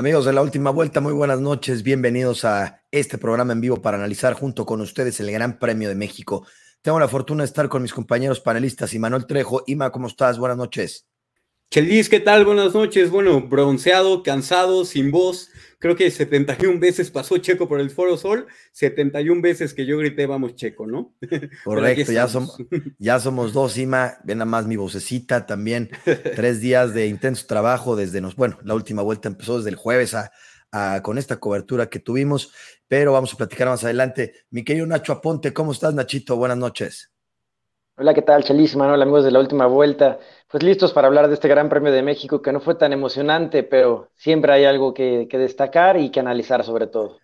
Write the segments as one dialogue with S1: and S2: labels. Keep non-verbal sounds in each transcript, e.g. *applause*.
S1: Amigos de la última vuelta, muy buenas noches. Bienvenidos a este programa en vivo para analizar junto con ustedes el Gran Premio de México. Tengo la fortuna de estar con mis compañeros panelistas, Manuel Trejo. Ima, ¿cómo estás? Buenas noches.
S2: Chelis, ¿qué tal? Buenas noches. Bueno, bronceado, cansado, sin voz. Creo que 71 veces pasó Checo por el Foro Sol, 71 veces que yo grité, vamos Checo, ¿no? *laughs*
S1: Correcto, ya somos, ya somos dos, Ima. Ven nada más mi vocecita también. Tres días de intenso trabajo desde nos, bueno, la última vuelta empezó desde el jueves a, con esta cobertura que tuvimos, pero vamos a platicar más adelante. Mi querido Nacho Aponte, ¿cómo estás, Nachito? Buenas noches.
S3: Hola, ¿qué tal? Chelis, Manuel, amigos de la última vuelta. Pues listos para hablar de este Gran Premio de México que no fue tan emocionante, pero siempre hay algo que, destacar y que analizar sobre todo.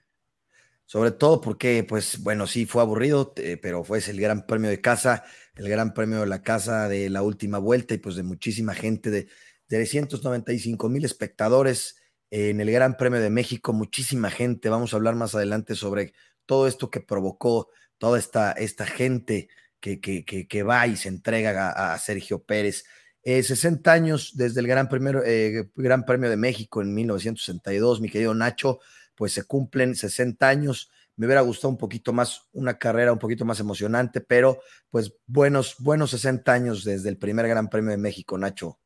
S1: Sobre todo porque, pues bueno, sí fue aburrido, pero fue el Gran Premio de casa, el Gran Premio de la casa de la última vuelta y pues de muchísima gente, de, de 395 mil espectadores en el Gran Premio de México, muchísima gente. Vamos a hablar más adelante sobre todo esto que provocó toda esta, esta gente que, va y se entrega a, Sergio Pérez. 60 eh, años desde el Gran, eh, Gran Premio de México en 1962, mi querido Nacho, pues se cumplen 60 años. Me hubiera gustado un poquito más, una carrera un poquito más emocionante, pero pues buenos, buenos 60 años desde el primer Gran Premio de México, Nacho.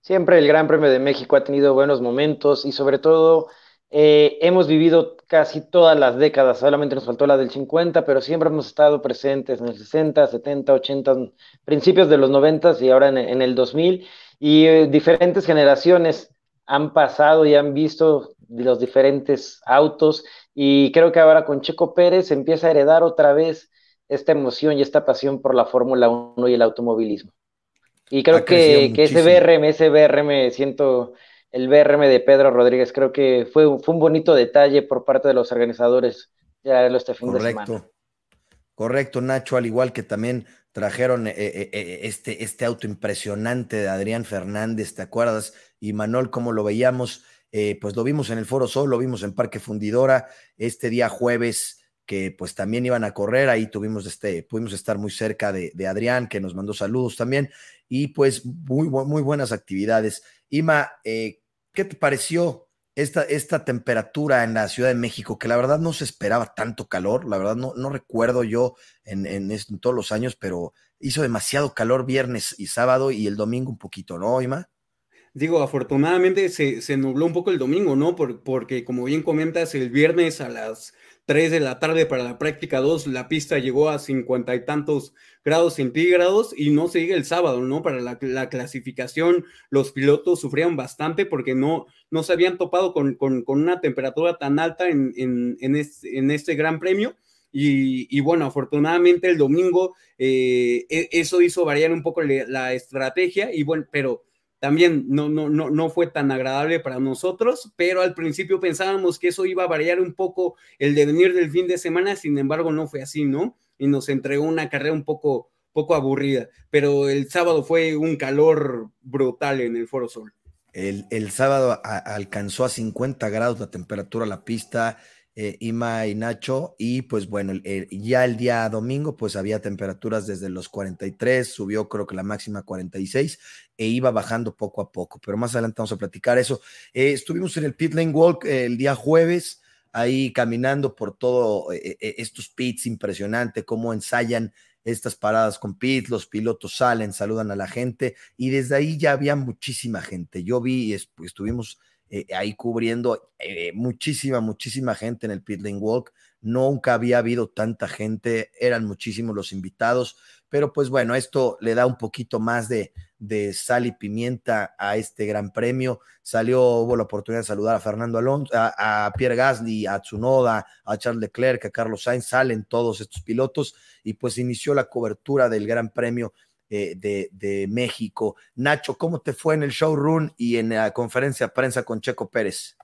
S3: Siempre el Gran Premio de México ha tenido buenos momentos y sobre todo eh, hemos vivido casi todas las décadas, solamente nos faltó la del 50, pero siempre hemos estado presentes en el 60, 70, 80, principios de los 90 y ahora en, el 2000. Y eh, diferentes generaciones han pasado y han visto los diferentes autos. Y creo que ahora con Checo Pérez empieza a heredar otra vez esta emoción y esta pasión por la Fórmula 1 y el automovilismo. Y creo que, que ese BRM, ese BRM, siento el BRM de Pedro Rodríguez. Creo que fue, fue un bonito detalle por parte de los organizadores ya este fin de semana.
S1: Correcto, Nacho, al igual que también trajeron eh, eh, eh, este, este auto impresionante de Adrián Fernández, ¿te acuerdas? Y Manuel, como lo veíamos, pues lo vimos en el Foro Sol, lo vimos en Parque Fundidora, este día jueves, que pues también iban a correr, ahí tuvimos este, pudimos estar muy cerca de, de Adrián, que nos mandó saludos también, y pues muy, muy buenas actividades. Ima, eh, ¿Qué te pareció esta, esta temperatura en la Ciudad de México? Que la verdad no se esperaba tanto calor, la verdad no, no recuerdo yo en, en, todos los años, pero hizo demasiado calor viernes y sábado y el domingo un poquito, ¿no, Ima?
S2: Digo, afortunadamente se, se nubló un poco el domingo, ¿no? porque como bien comentas, el viernes a las 3 de la tarde para la práctica 2, la pista llegó a cincuenta y tantos grados centígrados y no se sigue el sábado, ¿no? Para la, clasificación, los pilotos sufrían bastante porque no, no se habían topado con, una temperatura tan alta en, en, este, gran premio. Y, bueno, afortunadamente el domingo eh, e, eso hizo variar un poco la estrategia y bueno, pero también no, no, no, no fue tan agradable para nosotros, pero al principio pensábamos que eso iba a variar un poco el devenir del fin de semana, sin embargo no fue así, ¿no? Y nos entregó una carrera un poco, poco aburrida, pero el sábado fue un calor brutal en el Foro Sol.
S1: El, el sábado alcanzó a 50 grados la temperatura la pista, eh, Ima y Nacho, y pues bueno, ya el día domingo pues había temperaturas desde los 43, subió creo que la máxima 46 e iba bajando poco a poco, pero más adelante vamos a platicar eso. Eh, estuvimos en el Pit Lane Walk eh, el día jueves, ahí caminando por todo estos pits, impresionante cómo ensayan estas paradas con pit, los pilotos salen, saludan a la gente y desde ahí ya había muchísima gente. Yo vi, estuvimos eh, ahí cubriendo eh, muchísima, muchísima gente en el Pit Walk. Nunca había habido tanta gente, eran muchísimos los invitados, pero pues bueno, esto le da un poquito más de, sal y pimienta a este gran premio. Salió, hubo la oportunidad de saludar a Fernando Alonso, a, a, Pierre Gasly, a Tsunoda, a Charles Leclerc, a Carlos Sainz, salen todos estos pilotos y pues inició la cobertura del gran premio eh, de, México. Nacho, ¿cómo te fue en el showroom y en la conferencia de prensa con Checo Pérez?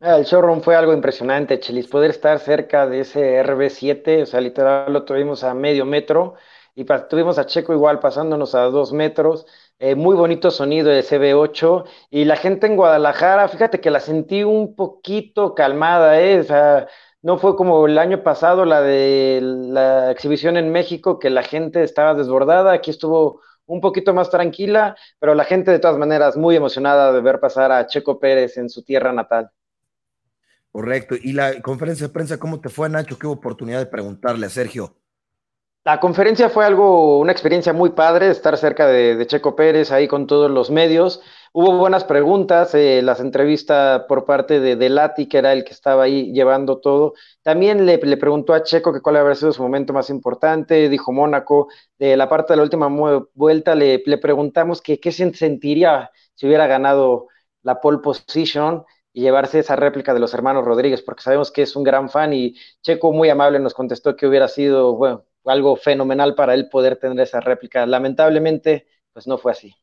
S3: Ah, el showroom fue algo impresionante, Chelis, poder estar cerca de ese RB7, o sea, literal lo tuvimos a medio metro y tuvimos a Checo igual pasándonos a dos metros, eh, muy bonito sonido de CB8 y la gente en Guadalajara, fíjate que la sentí un poquito calmada, ¿eh? o sea, no fue como el año pasado la de la exhibición en México, que la gente estaba desbordada. Aquí estuvo un poquito más tranquila, pero la gente de todas maneras muy emocionada de ver pasar a Checo Pérez en su tierra natal.
S1: Correcto. ¿Y la conferencia de prensa cómo te fue, Nacho? ¿Qué oportunidad de preguntarle a Sergio?
S3: La conferencia fue algo, una experiencia muy padre, estar cerca de, Checo Pérez ahí con todos los medios. Hubo buenas preguntas, eh, las entrevistas por parte de, Lati, que era el que estaba ahí llevando todo. También le, preguntó a Checo que cuál habría sido su momento más importante, dijo Mónaco. De la parte de la última vuelta le, preguntamos qué se sentiría si hubiera ganado la pole position y llevarse esa réplica de los hermanos Rodríguez, porque sabemos que es un gran fan y Checo muy amable nos contestó que hubiera sido, bueno, algo fenomenal para él poder tener esa réplica. Lamentablemente, pues no fue así.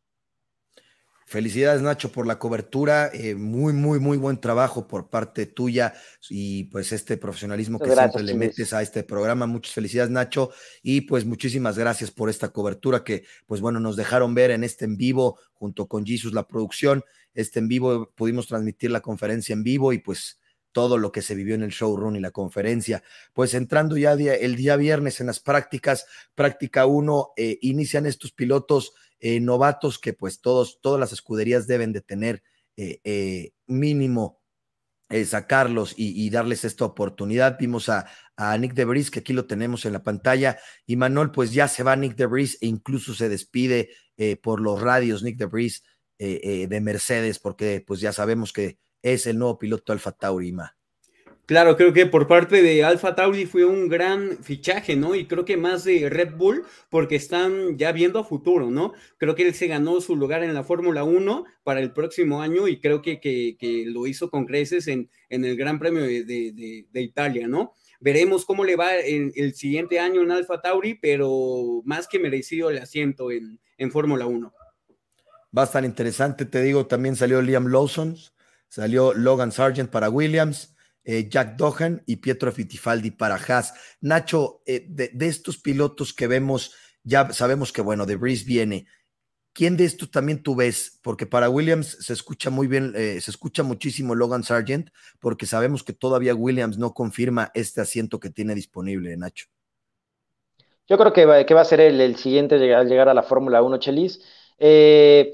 S1: Felicidades Nacho por la cobertura, eh, muy, muy, muy buen trabajo por parte tuya y pues este profesionalismo que siempre le metes a este programa. Muchas felicidades Nacho y pues muchísimas gracias por esta cobertura que pues bueno nos dejaron ver en este en vivo junto con Jesus la producción. Este en vivo pudimos transmitir la conferencia en vivo y pues todo lo que se vivió en el showroom y la conferencia. Pues entrando ya el día viernes en las prácticas, práctica 1, eh, inician estos pilotos eh, novatos que pues todos, todas las escuderías deben de tener eh, mínimo sacarlos y, darles esta oportunidad. Vimos a, Nick DeVries, que aquí lo tenemos en la pantalla, y Manuel, pues ya se va Nick DeVries e incluso se despide por los radios Nick DeVries de Mercedes, porque pues ya sabemos que es el nuevo piloto Alfa Tauri, Ma.
S2: Claro, creo que por parte de Alfa Tauri fue un gran fichaje, ¿no? Y creo que más de Red Bull, porque están ya viendo a futuro, ¿no? Creo que él se ganó su lugar en la Fórmula 1 para el próximo año y creo que, que, lo hizo con creces en, en el Gran Premio de, de, Italia, ¿no? Veremos cómo le va el, el, siguiente año en Alfa Tauri, pero más que merecido el asiento en, en Fórmula 1.
S1: Va a estar interesante, te digo, también salió Liam Lawson, Salió Logan Sargent para Williams, eh, Jack Dohan y Pietro Fittipaldi para Haas. Nacho, eh, de, estos pilotos que vemos, ya sabemos que, bueno, de Breeze viene. ¿Quién de estos también tú ves? Porque para Williams se escucha muy bien, eh, se escucha muchísimo Logan Sargent, porque sabemos que todavía Williams no confirma este asiento que tiene disponible, Nacho.
S3: Yo creo que va, a ser el, el siguiente al llegar a la Fórmula 1, Chelis. Eh,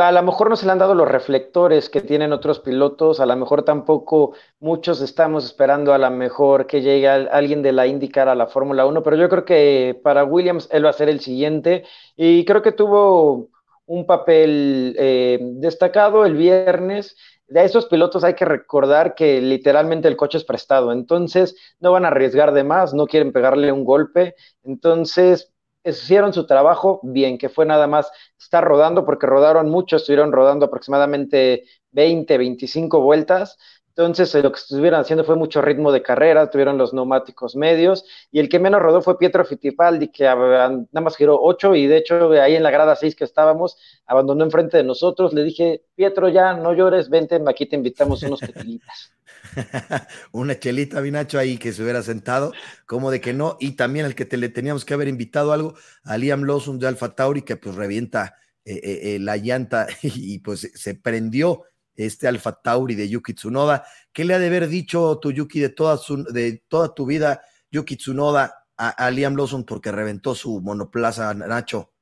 S3: a lo mejor no se le han dado los reflectores que tienen otros pilotos, a lo mejor tampoco muchos estamos esperando a lo mejor que llegue alguien de la IndyCar a la Fórmula 1, pero yo creo que para Williams él va a ser el siguiente y creo que tuvo un papel eh, destacado el viernes. De esos pilotos hay que recordar que literalmente el coche es prestado, entonces no van a arriesgar de más, no quieren pegarle un golpe, entonces hicieron su trabajo bien, que fue nada más estar rodando, porque rodaron mucho, estuvieron rodando aproximadamente 20, 25 vueltas. Entonces, eh, lo que estuvieron haciendo fue mucho ritmo de carrera, tuvieron los neumáticos medios, y el que menos rodó fue Pietro Fittipaldi, que nada más giró 8, y de hecho, ahí en la grada 6 que estábamos, abandonó enfrente de nosotros. Le dije, Pietro, ya no llores, vente, aquí te invitamos unos petilitas. *laughs*
S1: una chelita, Vinacho, ahí que se hubiera sentado, como de que no, y también el que te le teníamos que haber invitado algo, a Liam Lawson de Alfa Tauri, que pues revienta eh, eh, eh, la llanta *laughs* y, pues se prendió este Alfa Tauri de Yuki Tsunoda. ¿Qué le ha de haber dicho tu Yuki de toda, su, de toda tu vida, Yuki Tsunoda, a, a Liam Lawson porque reventó su monoplaza, Nacho?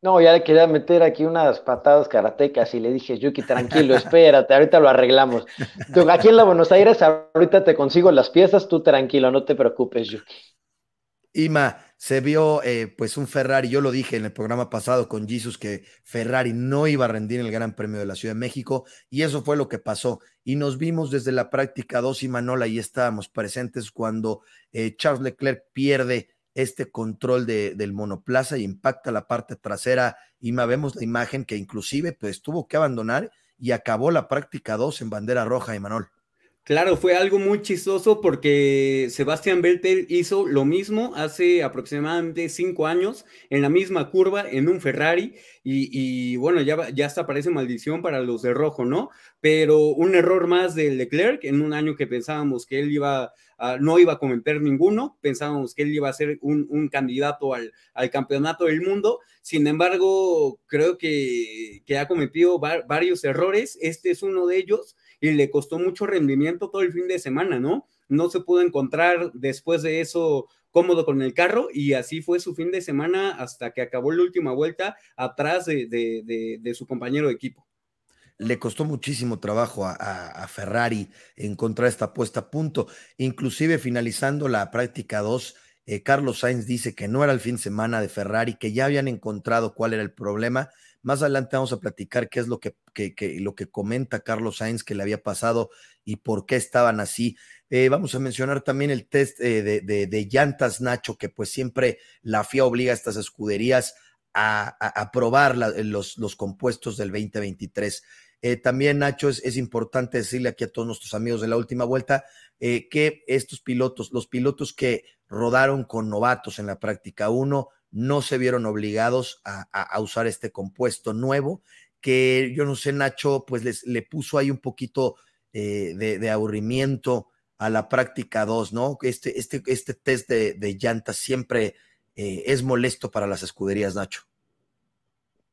S3: No, ya le quería meter aquí unas patadas karatecas y le dije, Yuki, tranquilo, espérate, ahorita lo arreglamos. Aquí en la Buenos Aires, ahorita te consigo las piezas, tú tranquilo, no te preocupes, Yuki.
S1: Ima, se vio eh, pues un Ferrari, yo lo dije en el programa pasado con Jesus que Ferrari no iba a rendir el Gran Premio de la Ciudad de México y eso fue lo que pasó. Y nos vimos desde la práctica 2 y Manola y estábamos presentes cuando eh, Charles Leclerc pierde este control de, del monoplaza y impacta la parte trasera. Y vemos la imagen que inclusive pues tuvo que abandonar y acabó la práctica 2 en bandera roja, Emanuel.
S2: Claro, fue algo muy chistoso porque Sebastián Vettel hizo lo mismo hace aproximadamente cinco años en la misma curva en un Ferrari y, bueno, ya, ya hasta parece maldición para los de rojo, ¿no? Pero un error más de Leclerc en un año que pensábamos que él iba a, no iba a cometer ninguno, pensábamos que él iba a ser un, candidato al, campeonato del mundo, sin embargo, creo que, que ha cometido varios errores, este es uno de ellos y le costó mucho rendimiento todo el fin de semana, ¿no? No se pudo encontrar después de eso cómodo con el carro y así fue su fin de semana hasta que acabó la última vuelta atrás de, su compañero de equipo.
S1: Le costó muchísimo trabajo a, Ferrari encontrar esta puesta a punto, inclusive finalizando la práctica 2. Eh, Carlos Sainz dice que no era el fin de semana de Ferrari, que ya habían encontrado cuál era el problema más adelante vamos a platicar qué es lo que, lo que comenta Carlos Sainz que le había pasado y por qué estaban así. Eh, vamos a mencionar también el test eh, de, llantas, Nacho, que pues siempre la FIA obliga a estas escuderías a, probar los, los, compuestos del 2023. Eh, también, Nacho, es, es, importante decirle aquí a todos nuestros amigos de la última vuelta que estos pilotos, los pilotos que rodaron con novatos en la práctica 1, no se vieron obligados a, usar este compuesto nuevo, que yo no sé, Nacho, pues les, le puso ahí un poquito eh, de, aburrimiento a la práctica 2, ¿no? Este, este, este test de, llantas siempre eh, es molesto para las escuderías, Nacho.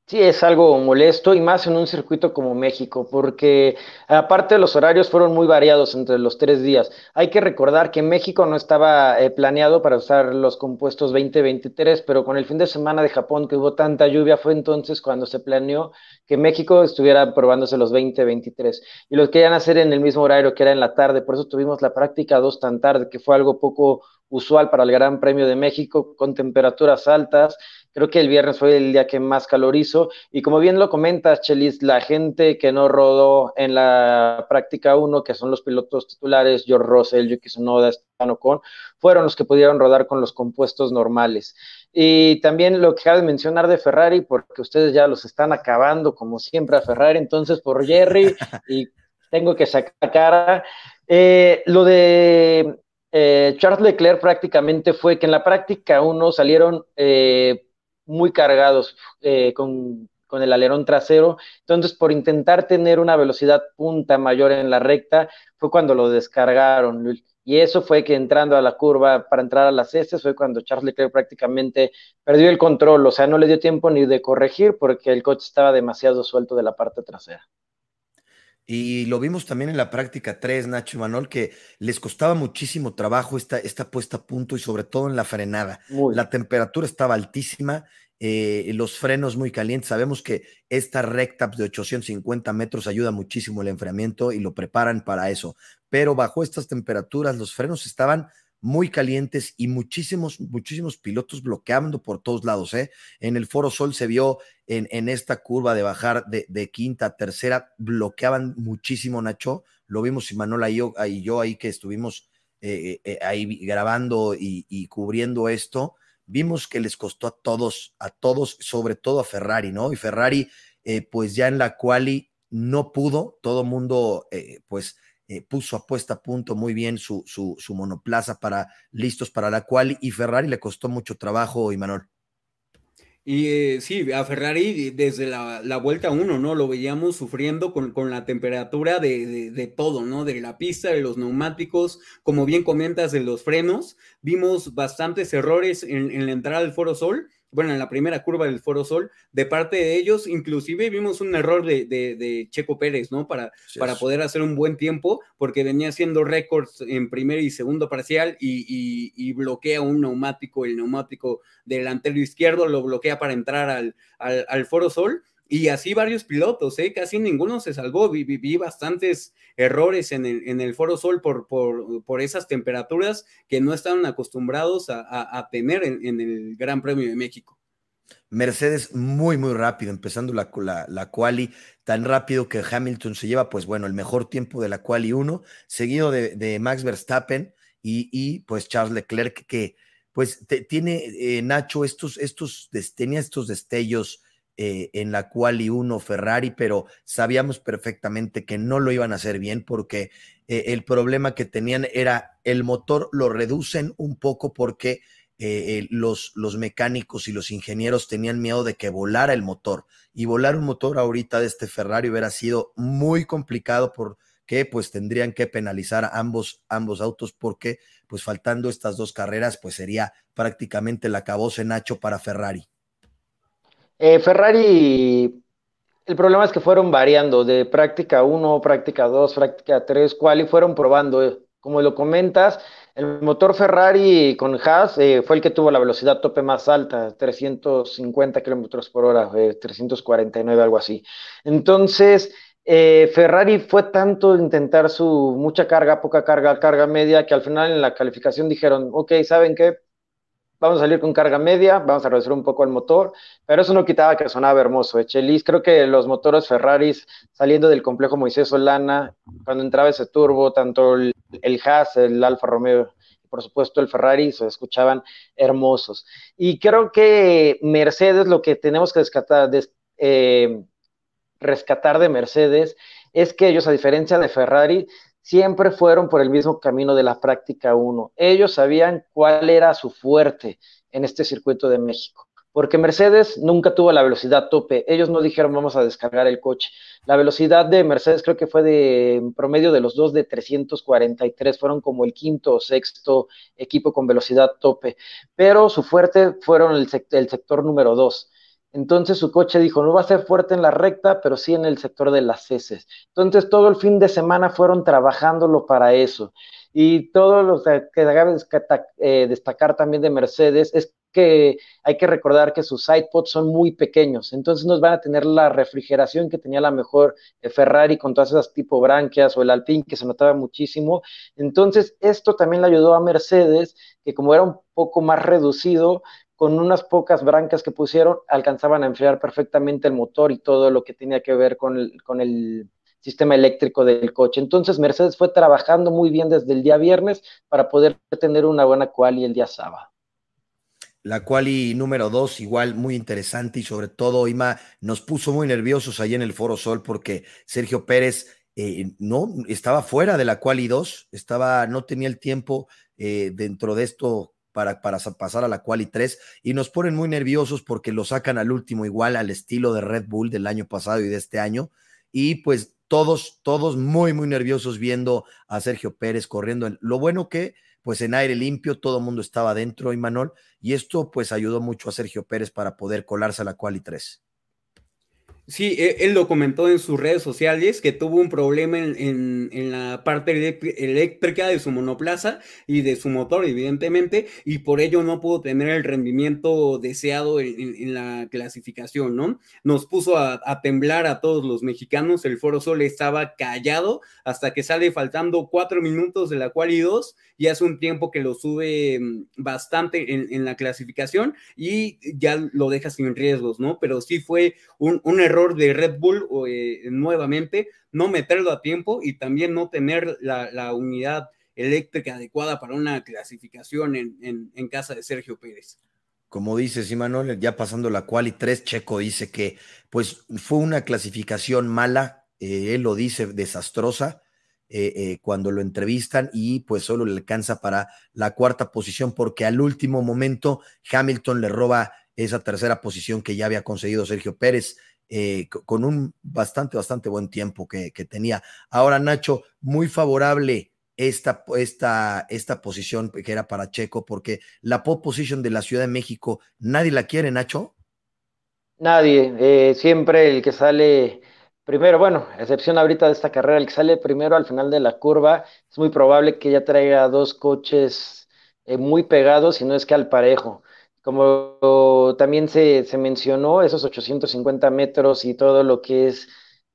S3: Sí, es algo molesto y más en un circuito como México, porque aparte los horarios fueron muy variados entre los tres días. Hay que recordar que México no estaba eh, planeado para usar los compuestos 2023, pero con el fin de semana de Japón que hubo tanta lluvia fue entonces cuando se planeó que México estuviera probándose los 2023 y los querían hacer en el mismo horario que era en la tarde, por eso tuvimos la práctica dos tan tarde, que fue algo poco usual para el Gran Premio de México con temperaturas altas Creo que el viernes fue el día que más calor hizo. Y como bien lo comentas, Chelis, la gente que no rodó en la práctica 1, que son los pilotos titulares, George Russell, Yuki Tsunoda, Esteban Ocon, fueron los que pudieron rodar con los compuestos normales. Y también lo que cabe mencionar de Ferrari, porque ustedes ya los están acabando, como siempre, a Ferrari, entonces por Jerry, y tengo que sacar cara. Eh, lo de eh, Charles Leclerc prácticamente fue que en la práctica 1 salieron eh, muy cargados eh, con, el alerón trasero. Entonces, por intentar tener una velocidad punta mayor en la recta, fue cuando lo descargaron. Y eso fue que entrando a la curva para entrar a las S fue cuando Charles Leclerc prácticamente perdió el control, o sea, no le dio tiempo ni de corregir porque el coche estaba demasiado suelto de la parte trasera.
S1: Y lo vimos también en la práctica 3, Nacho y Manuel, que les costaba muchísimo trabajo esta, esta puesta a punto y sobre todo en la frenada. La temperatura estaba altísima, eh, los frenos muy calientes. Sabemos que esta recta de 850 metros ayuda muchísimo el enfriamiento y lo preparan para eso. Pero bajo estas temperaturas los frenos estaban muy calientes y muchísimos, muchísimos pilotos bloqueando por todos lados. ¿eh? En el Foro Sol se vio en, esta curva de bajar de, quinta a tercera, bloqueaban muchísimo, Nacho. Lo vimos y yo, y yo ahí que estuvimos eh, eh, ahí grabando y, y, cubriendo esto. Vimos que les costó a todos, a todos, sobre todo a Ferrari, ¿no? Y Ferrari, pues ya en la quali no pudo, todo mundo, pues eh, puso a puesta a punto muy bien su, su, monoplaza para listos para la cual y Ferrari le costó mucho trabajo, Imanol.
S2: Y eh, sí, a Ferrari desde la, vuelta uno, ¿no? Lo veíamos sufriendo con, con la temperatura de, de, todo, ¿no? De la pista, de los neumáticos, como bien comentas, de los frenos. Vimos bastantes errores en, en la entrada al Foro Sol bueno, en la primera curva del Foro Sol, de parte de ellos, inclusive vimos un error de, Checo Pérez, ¿no? Para, para poder hacer un buen tiempo, porque venía haciendo récords en primer y segundo parcial y, bloquea un neumático, el neumático delantero izquierdo lo bloquea para entrar al, al, al Foro Sol y así varios pilotos, ¿eh? casi ninguno se salvó. Vi, vi, bastantes errores en el, en el, Foro Sol por, por, por, esas temperaturas que no estaban acostumbrados a, a, tener en, el Gran Premio de México.
S1: Mercedes muy, muy rápido, empezando la, la, la, quali, tan rápido que Hamilton se lleva, pues bueno, el mejor tiempo de la quali 1, seguido de, de, Max Verstappen y, y, pues Charles Leclerc, que pues tiene eh, Nacho estos, estos, tenía estos destellos eh, en la cual y uno Ferrari, pero sabíamos perfectamente que no lo iban a hacer bien porque eh, el problema que tenían era el motor lo reducen un poco porque eh, los, los mecánicos y los ingenieros tenían miedo de que volara el motor y volar un motor ahorita de este Ferrari hubiera sido muy complicado porque pues tendrían que penalizar a ambos, ambos autos porque pues faltando estas dos carreras pues sería prácticamente la cabose Nacho para Ferrari.
S3: Eh, Ferrari, el problema es que fueron variando de práctica 1, práctica 2, práctica 3, cual y fueron probando eh, como lo comentas, el motor Ferrari con Haas eh, fue el que tuvo la velocidad tope más alta, 350 kilómetros por hora, 349, algo así. Entonces, eh, Ferrari fue tanto intentar su mucha carga, poca carga, carga media, que al final en la calificación dijeron, ok, ¿saben qué? Vamos a salir con carga media, vamos a reducir un poco el motor, pero eso no quitaba que sonaba hermoso. Echelis, creo que los motores Ferraris saliendo del complejo Moisés Solana, cuando entraba ese turbo, tanto el, Haas, el Alfa Romeo por supuesto el Ferrari, se escuchaban hermosos. Y creo que Mercedes, lo que tenemos que eh, rescatar de Mercedes es que ellos, a diferencia de Ferrari, siempre fueron por el mismo camino de la práctica 1. Ellos sabían cuál era su fuerte en este circuito de México, porque Mercedes nunca tuvo la velocidad tope. Ellos no dijeron vamos a descargar el coche. La velocidad de Mercedes creo que fue de promedio de los dos de 343, fueron como el quinto o sexto equipo con velocidad tope, pero su fuerte fueron el, el sector número dos. Entonces su coche dijo, no va a ser fuerte en la recta, pero sí en el sector de las heces. Entonces todo el fin de semana fueron trabajándolo para eso. Y todo lo que debe eh, destacar también de Mercedes es que hay que recordar que sus sidepods son muy pequeños, entonces nos van a tener la refrigeración que tenía la mejor eh, Ferrari con todas esas tipo branquias o el Alpine que se notaba muchísimo. Entonces esto también le ayudó a Mercedes, que como era un poco más reducido, con unas pocas brancas que pusieron, alcanzaban a enfriar perfectamente el motor y todo lo que tenía que ver con el, sistema eléctrico del coche. Entonces, Mercedes fue trabajando muy bien desde el día viernes para poder tener una buena quali el día sábado.
S1: La quali número dos, igual muy interesante y sobre todo, Ima, nos puso muy nerviosos ahí en el Foro Sol porque Sergio Pérez eh, no estaba fuera de la quali 2, estaba, no tenía el tiempo eh, dentro de esto para, pasar a la quali 3 y nos ponen muy nerviosos porque lo sacan al último igual al estilo de Red Bull del año pasado y de este año y pues todos, todos muy, muy nerviosos viendo a Sergio Pérez corriendo. Lo bueno que pues en aire limpio todo el mundo estaba dentro, Imanol, y esto pues ayudó mucho a Sergio Pérez para poder colarse a la quali 3.
S2: Sí, e, él lo comentó en sus redes sociales que tuvo un problema en, la parte eléctrica de su monoplaza y de su motor, evidentemente, y por ello no pudo tener el rendimiento deseado en, la clasificación, ¿no? Nos puso a, temblar a todos los mexicanos, el Foro Sol estaba callado hasta que sale faltando cuatro minutos de la cual y dos, y hace un tiempo que lo sube mm, bastante en, la clasificación y ya lo deja sin riesgos, ¿no? Pero sí fue un, un error error de Red Bull eh, nuevamente, no meterlo a tiempo y también no tener la, unidad eléctrica adecuada para una clasificación en, casa de Sergio Pérez.
S1: Como dices, Manuel, ya pasando la cual y tres, Checo dice que pues fue una clasificación mala, eh, él lo dice desastrosa, eh, cuando lo entrevistan y pues solo le alcanza para la cuarta posición porque al último momento Hamilton le roba esa tercera posición que ya había conseguido Sergio Pérez. Eh, con un bastante, bastante buen tiempo que, tenía. Ahora, Nacho, muy favorable esta, esta, esta posición que era para Checo, porque la pole position de la Ciudad de México, ¿nadie la quiere, Nacho?
S3: Nadie, eh, siempre el que sale primero, bueno, excepción ahorita de esta carrera, el que sale primero al final de la curva, es muy probable que ya traiga dos coches eh, muy pegados, y no es que al parejo. Como también se, mencionó, esos 850 metros y todo lo que es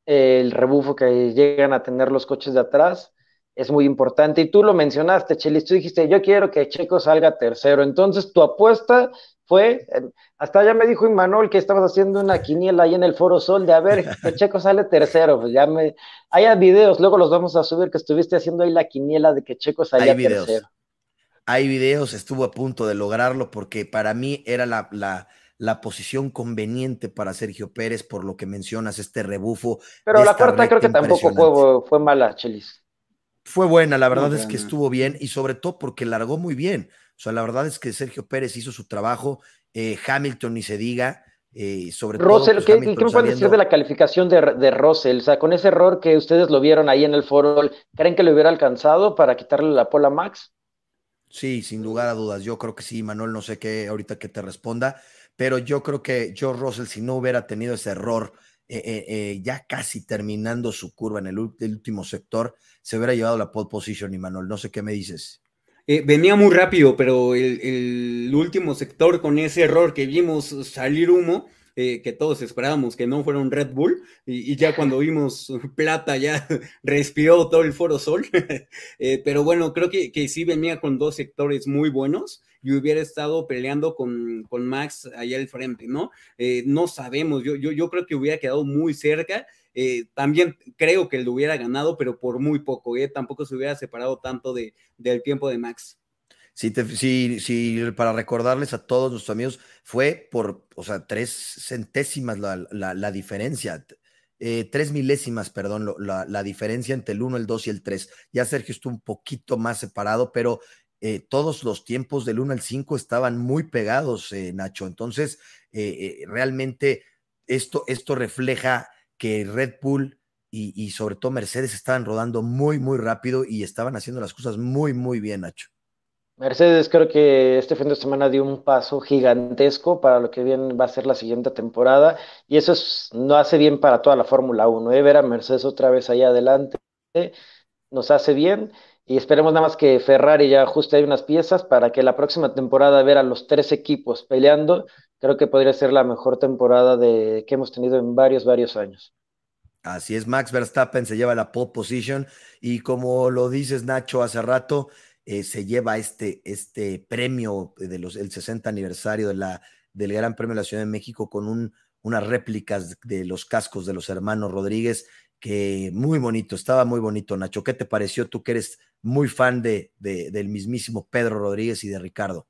S3: el rebufo que llegan a tener los coches de atrás es muy importante. Y tú lo mencionaste, Chelis, tú dijiste, yo quiero que Checo salga tercero. Entonces tu apuesta fue, hasta ya me dijo Imanol que estabas haciendo una quiniela ahí en el Foro Sol de a ver que *laughs* Checo sale tercero. Pues ya me, hay videos, luego los vamos a subir que estuviste haciendo ahí la quiniela de que Checo salía tercero
S1: hay videos, estuvo a punto de lograrlo porque para mí era la, la, posición conveniente para Sergio Pérez, por lo que mencionas, este rebufo.
S3: Pero la cuarta creo que tampoco fue, fue mala, Chelis.
S1: Fue buena, la verdad es que estuvo bien y sobre todo porque largó muy bien. O sea, la verdad es que Sergio Pérez hizo su trabajo, eh, Hamilton ni se diga, eh, sobre
S3: Russell, todo. Pues, ¿qué, ¿qué me pueden decir de la calificación de, de Russell? O sea, con ese error que ustedes lo vieron ahí en el foro, ¿creen que le hubiera alcanzado para quitarle la pola Max?
S1: Sí, sin lugar a dudas. Yo creo que sí, Manuel, no sé qué ahorita que te responda, pero yo creo que George Russell, si no hubiera tenido ese error ya casi terminando su curva en el, último sector, se hubiera llevado la pole position, y Manuel. No sé qué me dices.
S2: venía muy rápido, pero el, último sector con ese error que vimos salir humo, eh, que todos esperábamos que no fuera un Red Bull, y, ya cuando vimos *laughs* plata ya *laughs* respiró todo el Foro Sol, *laughs* eh, pero bueno, creo que, que, sí venía con dos sectores muy buenos y hubiera estado peleando con, con Max allá al frente, ¿no? Eh, no sabemos, yo, yo, yo creo que hubiera quedado muy cerca. también creo que lo hubiera ganado, pero por muy poco, tampoco se hubiera separado tanto de, del tiempo de Max.
S1: Sí, para recordarles a todos nuestros amigos, fue por, o sea, tres centésimas la, diferencia, eh, tres milésimas, perdón, la, diferencia entre el 1, el 2 y el 3. Ya Sergio estuvo un poquito más separado, pero eh, todos los tiempos del 1 al 5 estaban muy pegados, eh, Nacho. Entonces, realmente esto, esto refleja que Red Bull y, y sobre todo Mercedes estaban rodando muy, muy rápido y estaban haciendo las cosas muy, muy bien, Nacho.
S3: Mercedes creo que este fin de semana dio un paso gigantesco para lo que bien va a ser la siguiente temporada y eso no hace bien para toda la Fórmula 1. ¿eh? Ver a Mercedes otra vez allá adelante nos hace bien y esperemos nada más que Ferrari ya ajuste ahí unas piezas para que la próxima temporada ver a los tres equipos peleando, creo que podría ser la mejor temporada de, que hemos tenido en varios, varios años.
S1: Así es, Max Verstappen se lleva la pole position y como lo dices Nacho hace rato, eh, se lleva este, este premio del el 60 aniversario de la, del Gran Premio de la Ciudad de México con un, unas réplicas de los cascos de los hermanos Rodríguez, que muy bonito, estaba muy bonito, Nacho. ¿Qué te pareció tú que eres muy fan de, del mismísimo Pedro Rodríguez y de Ricardo?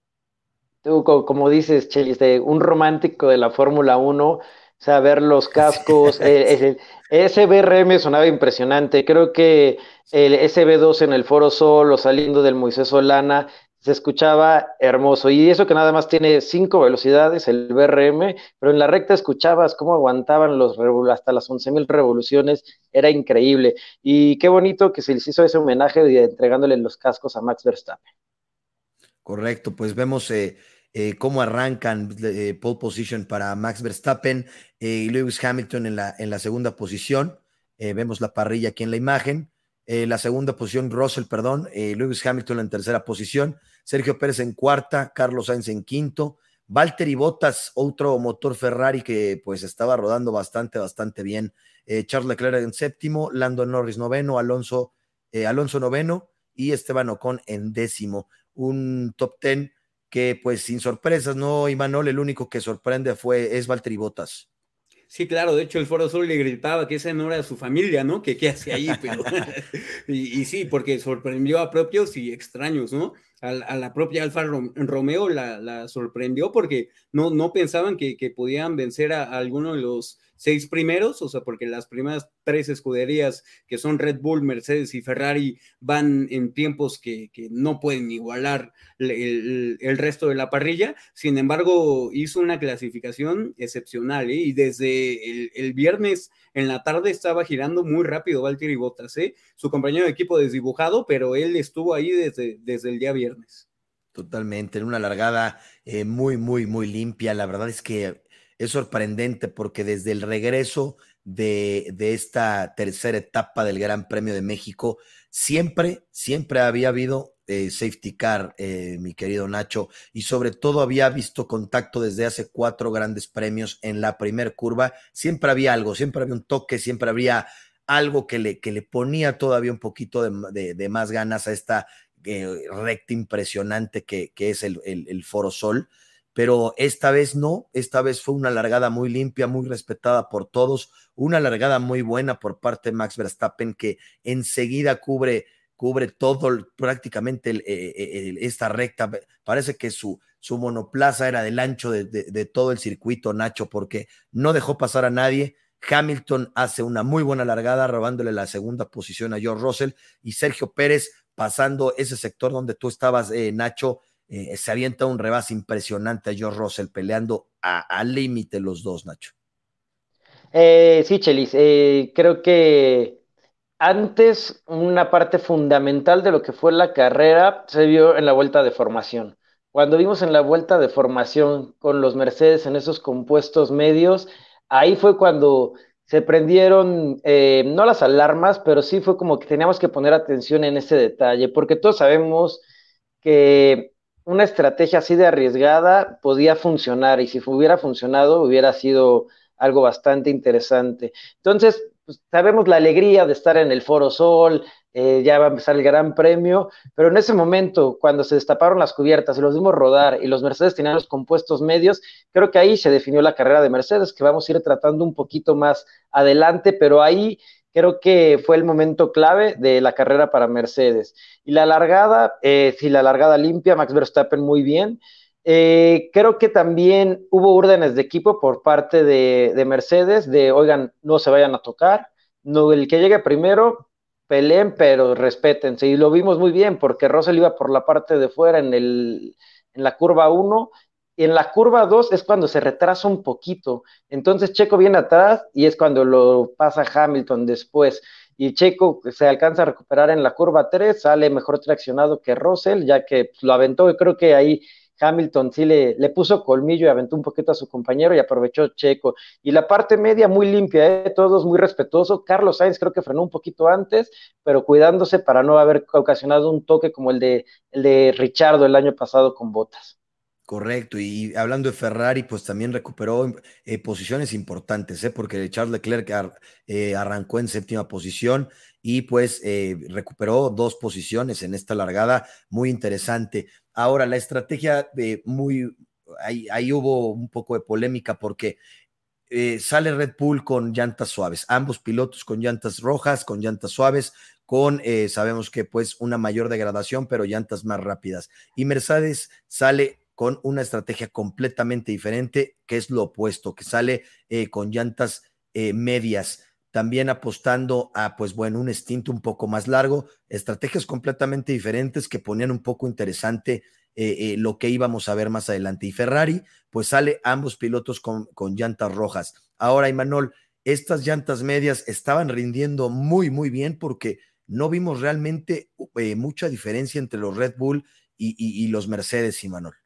S3: Tú, como dices, Chelis, de un romántico de la Fórmula 1, saber los *laughs* cascos, eh, ese BRM sonaba impresionante, creo que el SB2 en el Foro Sol o saliendo del Moisés Solana se escuchaba hermoso. Y eso que nada más tiene cinco velocidades, el BRM, pero en la recta escuchabas cómo aguantaban los hasta las 11.000 revoluciones, era increíble. Y qué bonito que se les hizo ese homenaje de, entregándole los cascos a Max Verstappen.
S1: Correcto, pues vemos eh, eh, cómo arrancan eh, pole position para Max Verstappen y Lewis Hamilton en la, en la segunda posición. vemos la parrilla aquí en la imagen. Eh, la segunda posición, Russell, perdón, eh, Lewis Hamilton en tercera posición, Sergio Pérez en cuarta, Carlos Sainz en quinto, Valtteri Bottas, otro motor Ferrari que pues estaba rodando bastante, bastante bien, eh, Charles Leclerc en séptimo, Lando Norris noveno, Alonso, Alonso noveno y Esteban Ocon en décimo. Un top ten que pues sin sorpresas, ¿no? Y Manuel, el único que sorprende fue, es Valtteri Bottas.
S2: Sí, claro, de hecho el Foro Sol le gritaba que esa no era su familia, ¿no? Que qué hace ahí, pero... *laughs* y, sí, porque sorprendió a propios y extraños, ¿no? A, la propia Alfa Romeo la, sorprendió porque no, no pensaban que, podían vencer a alguno de los seis primeros, o sea, porque las primeras tres escuderías que son Red Bull, Mercedes y Ferrari van en tiempos que, no pueden igualar el, resto de la parrilla. Sin embargo, hizo una clasificación excepcional ¿eh? y desde el, viernes en la tarde estaba girando muy rápido Valtteri Bottas, ¿eh? su compañero de equipo desdibujado, pero él estuvo ahí desde, desde el día viernes.
S1: Totalmente, en una largada eh, muy, muy, muy limpia. La verdad es que es sorprendente porque desde el regreso de, esta tercera etapa del Gran Premio de México, siempre, siempre había habido eh, safety car, eh, mi querido Nacho, y sobre todo había visto contacto desde hace cuatro grandes premios en la primera curva. Siempre había algo, siempre había un toque, siempre había algo que le, que le ponía todavía un poquito de, más ganas a esta eh, recta impresionante que, es el, el Foro Sol pero esta vez no, esta vez fue una largada muy limpia, muy respetada por todos, una largada muy buena por parte de Max Verstappen que enseguida cubre, cubre todo prácticamente eh, eh, esta recta. Parece que su, su monoplaza era del ancho de, de, todo el circuito, Nacho, porque no dejó pasar a nadie. Hamilton hace una muy buena largada, robándole la segunda posición a George Russell y Sergio Pérez pasando ese sector donde tú estabas, eh, Nacho, eh, se avienta un rebase impresionante a George Russell peleando al límite los dos, Nacho.
S3: Eh, sí, Chelis, eh, creo que antes una parte fundamental de lo que fue la carrera se vio en la vuelta de formación. Cuando vimos en la vuelta de formación con los Mercedes en esos compuestos medios, ahí fue cuando se prendieron, no las alarmas, pero sí fue como que teníamos que poner atención en ese detalle, porque todos sabemos que una estrategia así de arriesgada podía funcionar y si hubiera funcionado hubiera sido algo bastante interesante. Entonces, pues, sabemos la alegría de estar en el Foro Sol, eh, ya va a empezar el Gran Premio, pero en ese momento, cuando se destaparon las cubiertas y los vimos rodar y los Mercedes tenían los compuestos medios, creo que ahí se definió la carrera de Mercedes, que vamos a ir tratando un poquito más adelante, pero ahí creo que fue el momento clave de la carrera para Mercedes. Y la largada, eh, sí, la largada limpia, Max Verstappen muy bien. Eh, creo que también hubo órdenes de equipo por parte de, de, Mercedes de, oigan, no se vayan a tocar, no, el que llegue primero peleen, pero respétense. Y lo vimos muy bien porque Russell iba por la parte de fuera en, el, en la curva 1. En la curva 2 es cuando se retrasa un poquito. Entonces Checo viene atrás y es cuando lo pasa Hamilton después. Y Checo se alcanza a recuperar en la curva 3, sale mejor traccionado que Russell, ya que lo aventó. Y creo que ahí Hamilton sí le, puso colmillo y aventó un poquito a su compañero y aprovechó Checo. Y la parte media muy limpia, ¿eh? todos muy respetuoso. Carlos Sainz creo que frenó un poquito antes, pero cuidándose para no haber ocasionado un toque como el de, el de Richardo el año pasado con botas.
S1: Correcto, y hablando de Ferrari, pues también recuperó eh, posiciones importantes, ¿eh? porque Charles Leclerc eh, arrancó en séptima posición y pues eh, recuperó dos posiciones en esta largada, muy interesante. Ahora, la estrategia de muy, ahí, ahí, hubo un poco de polémica porque sale Red Bull con llantas suaves, ambos pilotos con llantas rojas, con llantas suaves, con, sabemos que pues una mayor degradación, pero llantas más rápidas. Y Mercedes sale con una estrategia completamente diferente, que es lo opuesto, que sale eh, con llantas eh, medias, también apostando a, pues bueno, un instinto un poco más largo, estrategias completamente diferentes que ponían un poco interesante eh, lo que íbamos a ver más adelante. Y Ferrari, pues sale ambos pilotos con, con llantas rojas. Ahora, Imanol, estas llantas medias estaban rindiendo muy, muy bien porque no vimos realmente mucha diferencia entre los Red Bull y, y los Mercedes, Imanol.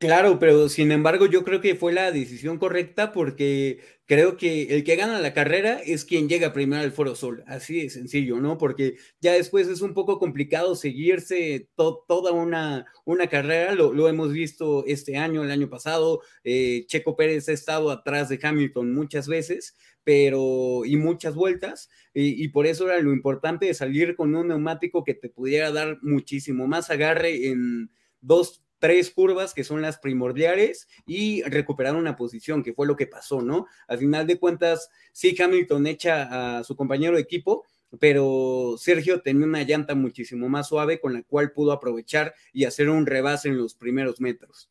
S2: Claro, pero sin embargo yo creo que fue la decisión correcta porque creo que el que gana la carrera es quien llega primero al Foro Sol, así de sencillo, ¿no? Porque ya después es un poco complicado seguirse toda una, una carrera, lo, hemos visto este año, el año pasado, eh, Checo Pérez ha estado atrás de Hamilton muchas veces, pero y muchas vueltas, y, y por eso era lo importante de salir con un neumático que te pudiera dar muchísimo más agarre en dos tres curvas que son las primordiales y recuperar una posición, que fue lo que pasó, ¿no? Al final de cuentas, sí, Hamilton echa a su compañero de equipo, pero Sergio tenía una llanta muchísimo más suave con la cual pudo aprovechar y hacer un rebase en los primeros metros.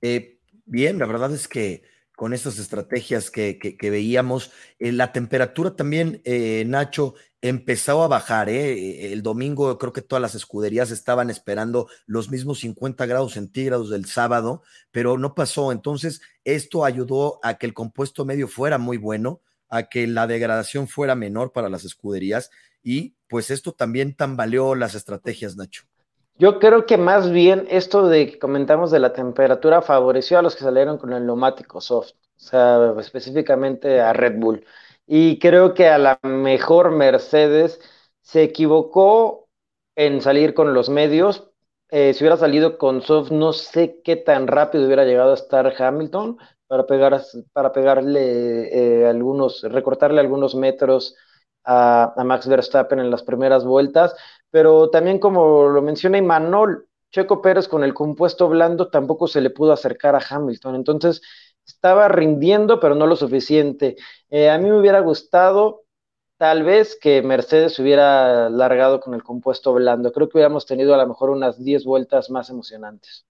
S1: Eh, bien, la verdad es que con estas estrategias que, que, veíamos, eh, la temperatura también, eh, Nacho, empezó a bajar. ¿eh? El domingo creo que todas las escuderías estaban esperando los mismos 50 grados centígrados del sábado, pero no pasó. Entonces, esto ayudó a que el compuesto medio fuera muy bueno, a que la degradación fuera menor para las escuderías y pues esto también tambaleó las estrategias, Nacho.
S3: Yo creo que más bien esto de que comentamos de la temperatura favoreció a los que salieron con el neumático soft, o sea, específicamente a Red Bull. Y creo que a la mejor Mercedes se equivocó en salir con los medios. Eh, si hubiera salido con soft, no sé qué tan rápido hubiera llegado a estar Hamilton para, pegar, para pegarle eh, algunos, recortarle algunos metros a, Max Verstappen en las primeras vueltas. Pero también, como lo menciona Imanol, Checo Pérez con el compuesto blando tampoco se le pudo acercar a Hamilton. Entonces, estaba rindiendo, pero no lo suficiente. Eh, a mí me hubiera gustado tal vez que Mercedes hubiera largado con el compuesto blando. Creo que hubiéramos tenido a lo mejor unas 10 vueltas más emocionantes.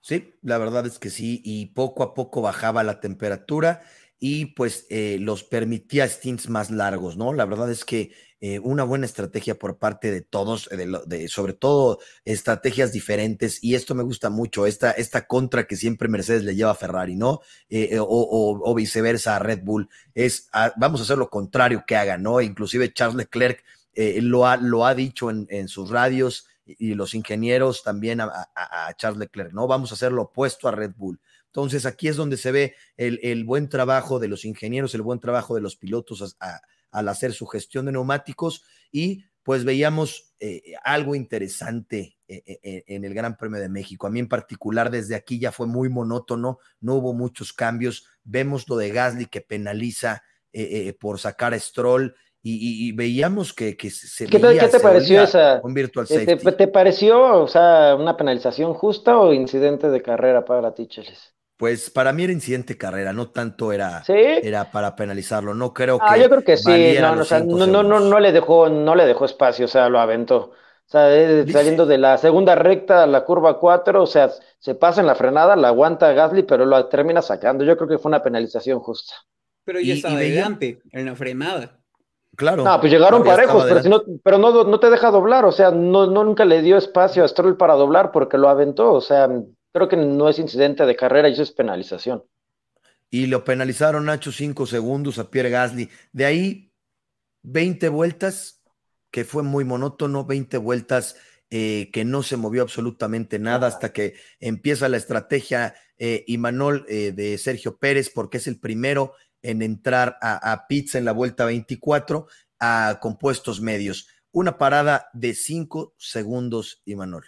S1: Sí, la verdad es que sí, y poco a poco bajaba la temperatura y pues eh, los permitía stints más largos, ¿no? La verdad es que eh, una buena estrategia por parte de todos, de, sobre todo estrategias diferentes, y esto me gusta mucho, esta, esta contra que siempre Mercedes le lleva a Ferrari, ¿no? Eh, o, viceversa a Red Bull, es ah, vamos a hacer lo contrario que hagan, ¿no? Inclusive Charles Leclerc lo, ha, lo ha dicho en, sus radios y los ingenieros también a, Charles Leclerc, ¿no? Vamos a hacer lo opuesto a Red Bull. Entonces aquí es donde se ve el, buen trabajo de los ingenieros, el buen trabajo de los pilotos al hacer su gestión de neumáticos y pues veíamos eh, algo interesante eh, eh, en el Gran Premio de México. A mí en particular desde aquí ya fue muy monótono, no hubo muchos cambios. Vemos lo de Gasly que penaliza por sacar a Stroll y, veíamos que, se
S3: ¿Qué,
S1: veía,
S3: ¿qué te pareció esa?
S1: Un virtual
S3: safety. ¿Te, pareció, o sea, una penalización justa o incidente de carrera para ti,
S1: Pues para mí era incidente carrera, no tanto era, era para penalizarlo. No creo ah,
S3: que. yo creo que sí, no, no, no, no, le dejó, no le dejó espacio, o sea, lo aventó. O sea, eh, saliendo de la segunda recta a la curva 4, o sea, se pasa en la frenada, la aguanta Gasly, pero lo termina sacando. Yo creo que fue una penalización justa.
S2: Pero ya está adelante, en la frenada.
S1: Claro.
S3: No, pues llegaron parejos, pero, no, pero no, no, te deja doblar, o sea, no, nunca le dio espacio a Stroll para doblar porque lo aventó, o sea, creo que no es incidente de carrera eso es penalización.
S1: Y lo penalizaron Nacho cinco segundos a Pierre Gasly. De ahí, 20 vueltas, que fue muy monótono, 20 vueltas eh, que no se movió absolutamente nada hasta que empieza la estrategia eh, Imanol eh, de Sergio Pérez, porque es el primero en entrar a, pizza en la vuelta 24 a compuestos medios. Una parada de 5 segundos, Imanol.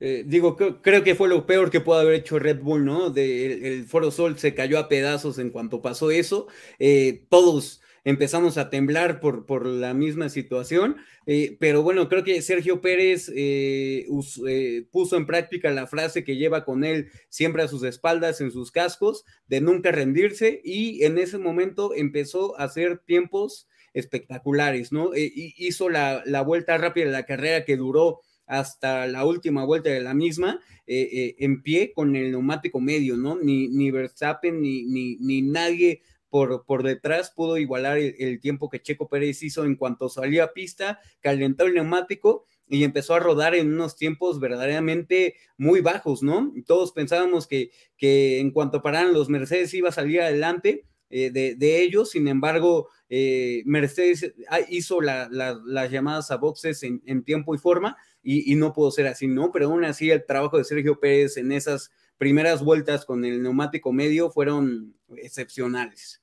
S2: Eh, digo, creo, que fue lo peor que pudo haber hecho Red Bull, ¿no? El, Foro Sol se cayó a pedazos en cuanto pasó eso. Eh, todos empezamos a temblar por, por la misma situación. Eh, pero bueno, creo que Sergio Pérez puso en práctica la frase que lleva con él siempre a sus espaldas, en sus cascos, de nunca rendirse y en ese momento empezó a hacer tiempos espectaculares, ¿no? hizo la, la, vuelta rápida de la carrera que duró hasta la última vuelta de la misma, en pie con el neumático medio, ¿no? Ni, ni Verstappen ni, ni, nadie por, detrás pudo igualar el, tiempo que Checo Pérez hizo en cuanto salió a pista, calentó el neumático y empezó a rodar en unos tiempos verdaderamente muy bajos, ¿no? Todos pensábamos que, que en cuanto pararan los Mercedes iba a salir adelante. Eh, de, ellos, sin embargo, eh, Mercedes ah, hizo las llamadas a boxes en, tiempo y forma y, y, no pudo ser así, ¿no? Pero aún así el trabajo de Sergio Pérez en esas primeras vueltas con el neumático medio fueron excepcionales.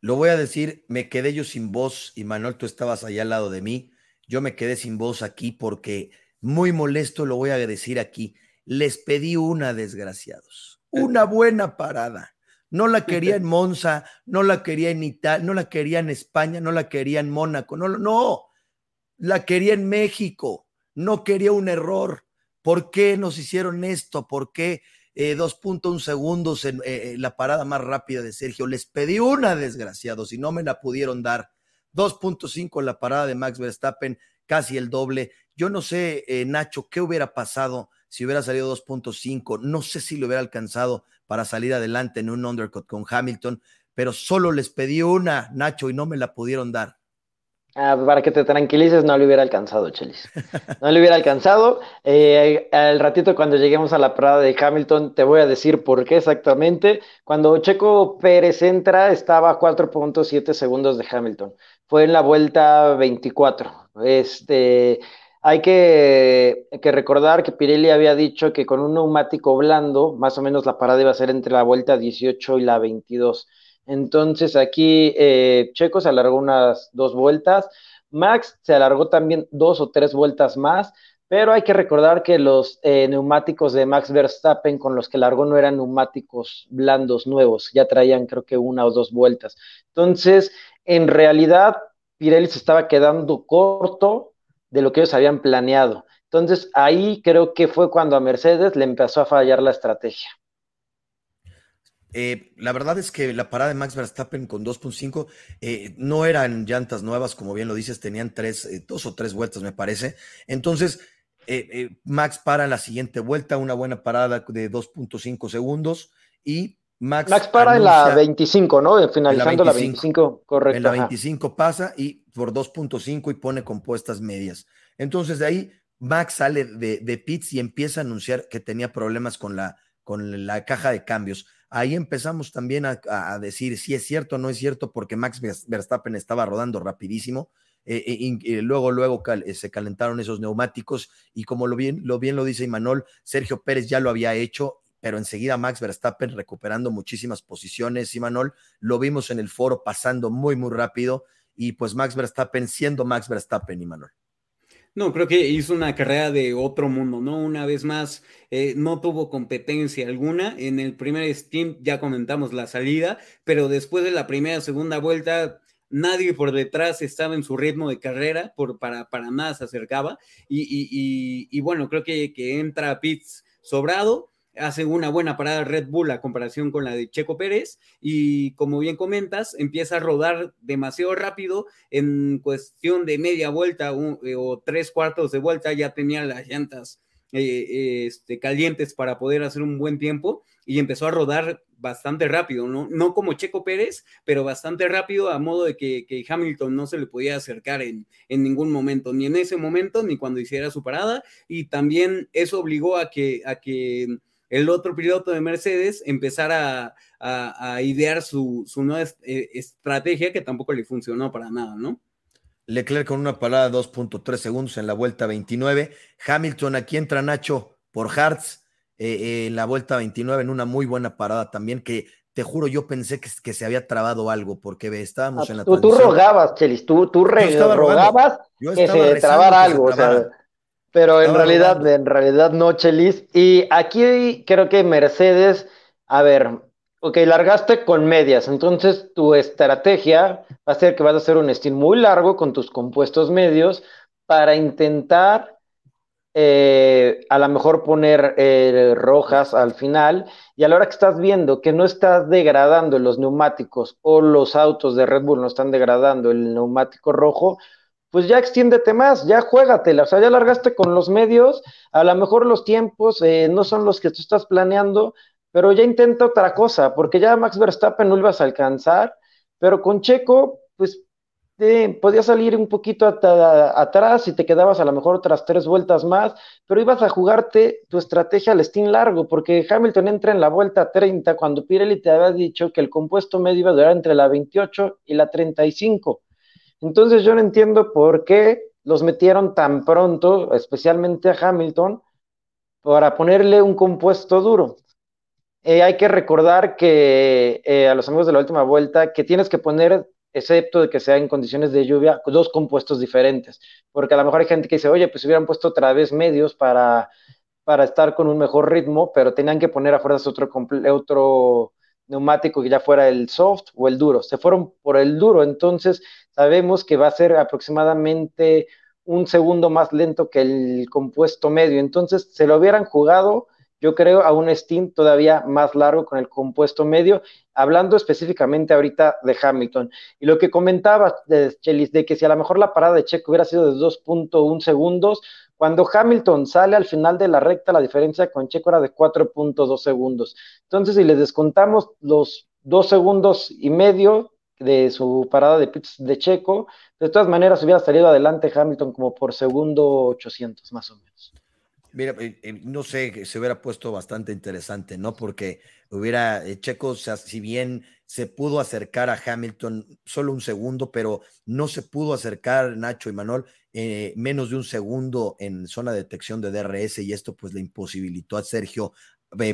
S1: Lo voy a decir, me quedé yo sin voz y Manuel, tú estabas allá al lado de mí. Yo me quedé sin voz aquí porque muy molesto lo voy a decir aquí. Les pedí una, desgraciados. Una *laughs* buena parada. No la quería en *laughs* Monza, no la quería en Italia, no la quería en España, no la quería en Mónaco, no, no, la quería en México, no quería un error. ¿Por qué nos hicieron esto? ¿Por qué 2.1 eh, segundos en eh, la parada más rápida de Sergio. Les pedí una, desgraciado, si no me la pudieron dar. 2.5 en la parada de Max Verstappen, casi el doble. Yo no sé, eh, Nacho, qué hubiera pasado si hubiera salido 2.5. No sé si lo hubiera alcanzado para salir adelante en un undercut con Hamilton, pero solo les pedí una, Nacho, y no me la pudieron dar.
S3: Ah, para que te tranquilices, no le hubiera alcanzado, Chelis. No le hubiera alcanzado. Eh, al ratito, cuando lleguemos a la parada de Hamilton, te voy a decir por qué exactamente. Cuando Checo Pérez entra, estaba a 4.7 segundos de Hamilton. Fue en la vuelta 24. Este, hay que, que, recordar que Pirelli había dicho que con un neumático blando, más o menos la parada iba a ser entre la vuelta 18 y la 22. Entonces aquí eh, Checo se alargó unas dos vueltas, Max se alargó también dos o tres vueltas más, pero hay que recordar que los eh, neumáticos de Max Verstappen con los que largó no eran neumáticos blandos nuevos, ya traían creo que una o dos vueltas. Entonces, en realidad, Pirelli se estaba quedando corto de lo que ellos habían planeado. Entonces, ahí creo que fue cuando a Mercedes le empezó a fallar la estrategia.
S1: Eh, la verdad es que la parada de Max Verstappen con 2.5 eh, no eran llantas nuevas, como bien lo dices, tenían tres, eh, dos o tres vueltas, me parece. Entonces, Max para la siguiente vuelta, una buena parada de 2.5 segundos y Max.
S3: Max para en la 25, ¿no? Finalizando la 25, correcto.
S1: En la 25 pasa y por 2.5 y pone compuestas medias. Entonces, de ahí Max sale de, de pits y empieza a anunciar que tenía problemas con la, con la caja de cambios ahí empezamos también a, decir si es cierto o no es cierto, porque Max Verstappen estaba rodando rapidísimo. Eh, eh, eh, luego, luego se calentaron esos neumáticos y como lo bien, lo bien lo dice Imanol, Sergio Pérez ya lo había hecho, pero enseguida Max Verstappen recuperando muchísimas posiciones, y Manol, lo vimos en el foro pasando muy, muy rápido, y pues Max Verstappen siendo Max Verstappen, Manuel.
S2: No, creo que hizo una carrera de otro mundo, ¿no? Una vez más, eh, no tuvo competencia alguna. En el primer Steam ya comentamos la salida, pero después de la primera, segunda vuelta, nadie por detrás estaba en su ritmo de carrera, por, para, para nada se acercaba. Y, bueno, creo que, que entra Pitts sobrado hace una buena parada Red Bull a comparación con la de Checo Pérez y como bien comentas, empieza a rodar demasiado rápido en cuestión de media vuelta eh, o tres cuartos de vuelta ya tenía las llantas eh, este, calientes para poder hacer un buen tiempo y empezó a rodar bastante rápido, ¿no? No como Checo Pérez, pero bastante rápido a modo de que, Hamilton no se le podía acercar en, en, ningún momento, ni en ese momento, ni cuando hiciera su parada, y también eso obligó a que, a que el otro piloto de Mercedes empezar a, idear su, nueva eh, estrategia que tampoco le funcionó para nada, ¿no?
S1: Leclerc con una parada de 2.3 segundos en la vuelta 29. Hamilton, aquí entra Nacho por Hartz eh, eh, en la vuelta 29 en una muy buena parada también que te juro, yo pensé que, que se había trabado algo porque estábamos ah, en la
S3: Tú, tú rogabas, Chelis, tú, tú rogabas que se trabara algo, o sea, pero en realidad, en realidad no, Chelis. Y aquí creo que Mercedes, a ver, ok, largaste con medias, entonces tu estrategia va a ser que vas a hacer un stint muy largo con tus compuestos medios para intentar eh, a lo mejor poner eh, rojas al final. Y a la hora que estás viendo que no estás degradando los neumáticos o los autos de Red Bull no están degradando el neumático rojo, pues ya extiéndete más, ya juégatela, o sea, ya largaste con los medios, a lo mejor los tiempos eh, no son los que tú estás planeando, pero ya intenta otra cosa, porque ya Max Verstappen no ibas a alcanzar, pero con Checo, pues eh, podías salir un poquito atrás y te quedabas a lo mejor otras tres vueltas más, pero ibas a jugarte tu estrategia al steam largo, porque Hamilton entra en la vuelta 30 cuando Pirelli te había dicho que el compuesto medio iba a durar entre la 28 y la 35. Entonces yo no entiendo por qué los metieron tan pronto, especialmente a Hamilton, para ponerle un compuesto duro. Eh, hay que recordar que eh, a los amigos de la última vuelta que tienes que poner, excepto de que sea en condiciones de lluvia, dos compuestos diferentes, porque a lo mejor hay gente que dice, oye, pues hubieran puesto otra vez medios para, para estar con un mejor ritmo, pero tenían que poner a fuerzas otro, otro neumático que ya fuera el soft o el duro. Se fueron por el duro, entonces sabemos que va a ser aproximadamente un segundo más lento que el compuesto medio. Entonces, se lo hubieran jugado, yo creo, a un Steam todavía más largo con el compuesto medio, hablando específicamente ahorita de Hamilton. Y lo que comentaba de Chelis, de que si a lo mejor la parada de Checo hubiera sido de 2.1 segundos, cuando Hamilton sale al final de la recta, la diferencia con Checo era de 4.2 segundos. Entonces, si les descontamos los dos segundos y medio de su parada de pits de Checo. De todas maneras, hubiera salido adelante Hamilton como por segundo 800, más o menos.
S1: Mira, eh, eh, no sé, se hubiera puesto bastante interesante, ¿no? Porque hubiera, eh, Checo, si bien se pudo acercar a Hamilton solo un segundo, pero no se pudo acercar Nacho y Manuel menos de un segundo en zona de detección de DRS y esto pues le imposibilitó a Sergio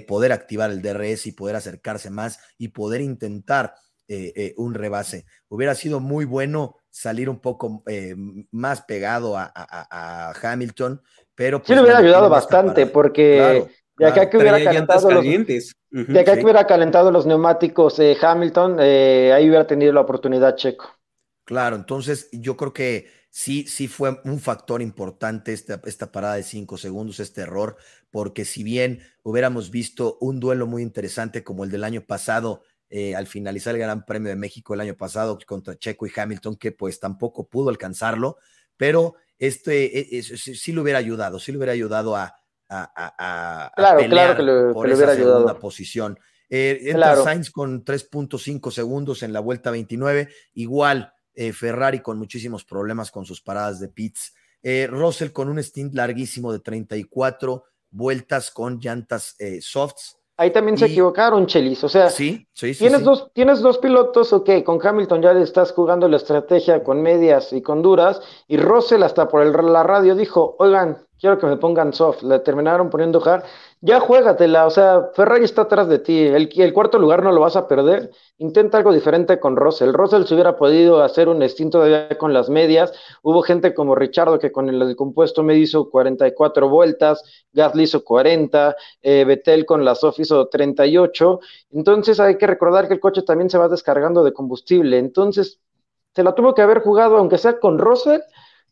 S1: poder activar el DRS y poder acercarse más y poder intentar eh, eh, un rebase. Hubiera sido muy bueno salir un poco eh, más pegado a, Hamilton, pero...
S3: sí, le pues, hubiera ayudado bastante, porque de acá que hubiera calentado los, de acá que hubiera calentado los neumáticos Hamilton, ahí hubiera tenido la oportunidad Checo.
S1: Claro, entonces yo creo que sí, sí fue un factor importante esta, esta parada de cinco segundos, este error, porque si bien hubiéramos visto un duelo muy interesante como el del año pasado eh, al finalizar el Gran Premio de México el año pasado contra Checo y Hamilton, que pues tampoco pudo alcanzarlo, pero este e, e, sí, le hubiera ayudado, sí le hubiera ayudado a, a,
S3: claro, claro que le, por esa segunda
S1: posición. Eh, entra Sainz con 3.5 segundos en la vuelta 29, igual eh, Ferrari con muchísimos problemas con sus paradas de pits. Russell con un stint larguísimo de 34 vueltas con llantas softs
S3: Ahí también se equivocaron, Chelis. O sea,
S1: sí, sí,
S3: tienes, Dos, tienes dos pilotos, ok, con Hamilton ya le estás jugando la estrategia con medias y con duras, y Russell hasta por el, la radio dijo, oigan, quiero que me pongan soft. Le terminaron poniendo hard. Ya juégatela, o sea, Ferrari está atrás de ti. El, cuarto lugar no lo vas a perder. Intenta algo diferente con Russell. Russell se hubiera podido hacer un instinto de con las medias. Hubo gente como Richardo que con el, compuesto me hizo 44 vueltas, Gasly hizo 40, eh, Betel con la soft hizo 38. Entonces hay que recordar que el coche también se va descargando de combustible. Entonces se la tuvo que haber jugado, aunque sea con Russell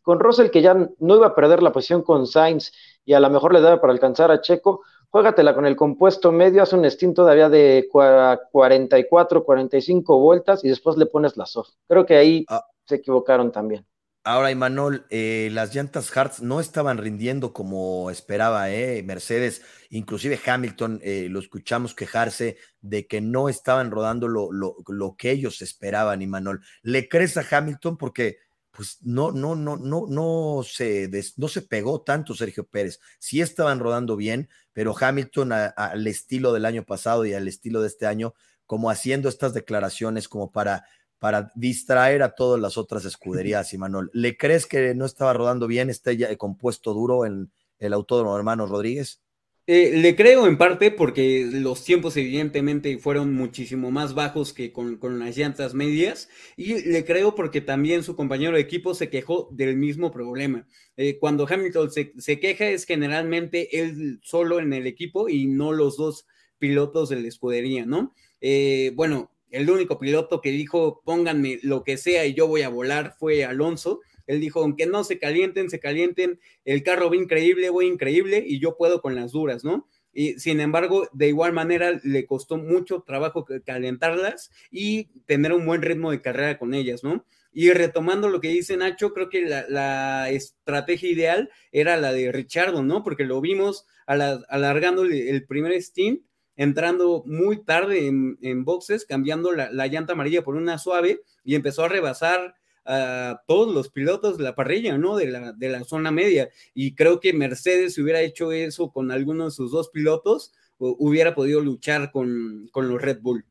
S3: con Russell que ya no iba a perder la posición con Sainz y a lo mejor le daba para alcanzar a Checo, juégatela con el compuesto medio, haz un stint todavía de 44, 45 vueltas y después le pones la soft. Creo que ahí ah. se equivocaron también.
S1: Ahora, Imanol, eh, las llantas Hartz no estaban rindiendo como esperaba eh, Mercedes, inclusive Hamilton, eh, lo escuchamos quejarse de que no estaban rodando lo, lo, lo que ellos esperaban, Imanol. ¿Le crees a Hamilton? Porque pues no, no, no, no, no se, no se pegó tanto Sergio Pérez. Sí estaban rodando bien, pero Hamilton al estilo del año pasado y al estilo de este año, como haciendo estas declaraciones como para, para distraer a todas las otras escuderías, y Manuel. ¿Le crees que no estaba rodando bien este ya compuesto duro en el autódromo hermano Rodríguez?
S2: Eh, le creo en parte porque los tiempos evidentemente fueron muchísimo más bajos que con, las llantas medias y le creo porque también su compañero de equipo se quejó del mismo problema. Eh, cuando Hamilton se, queja es generalmente él solo en el equipo y no los dos pilotos de la escudería, ¿no? Eh, bueno, el único piloto que dijo pónganme lo que sea y yo voy a volar fue Alonso él dijo, aunque no se calienten, se calienten, el carro va increíble, voy increíble y yo puedo con las duras, ¿no? Y sin embargo, de igual manera le costó mucho trabajo calentarlas y tener un buen ritmo de carrera con ellas, ¿no? Y retomando lo que dice Nacho, creo que la, estrategia ideal era la de Richardo, ¿no? Porque lo vimos alargando el primer stint, entrando muy tarde en, boxes, cambiando la, la, llanta amarilla por una suave y empezó a rebasar a todos los pilotos de la parrilla, ¿no? De la, de la zona media. Y creo que Mercedes, si hubiera hecho eso con alguno de sus dos pilotos, hubiera podido luchar con, los Red Bull.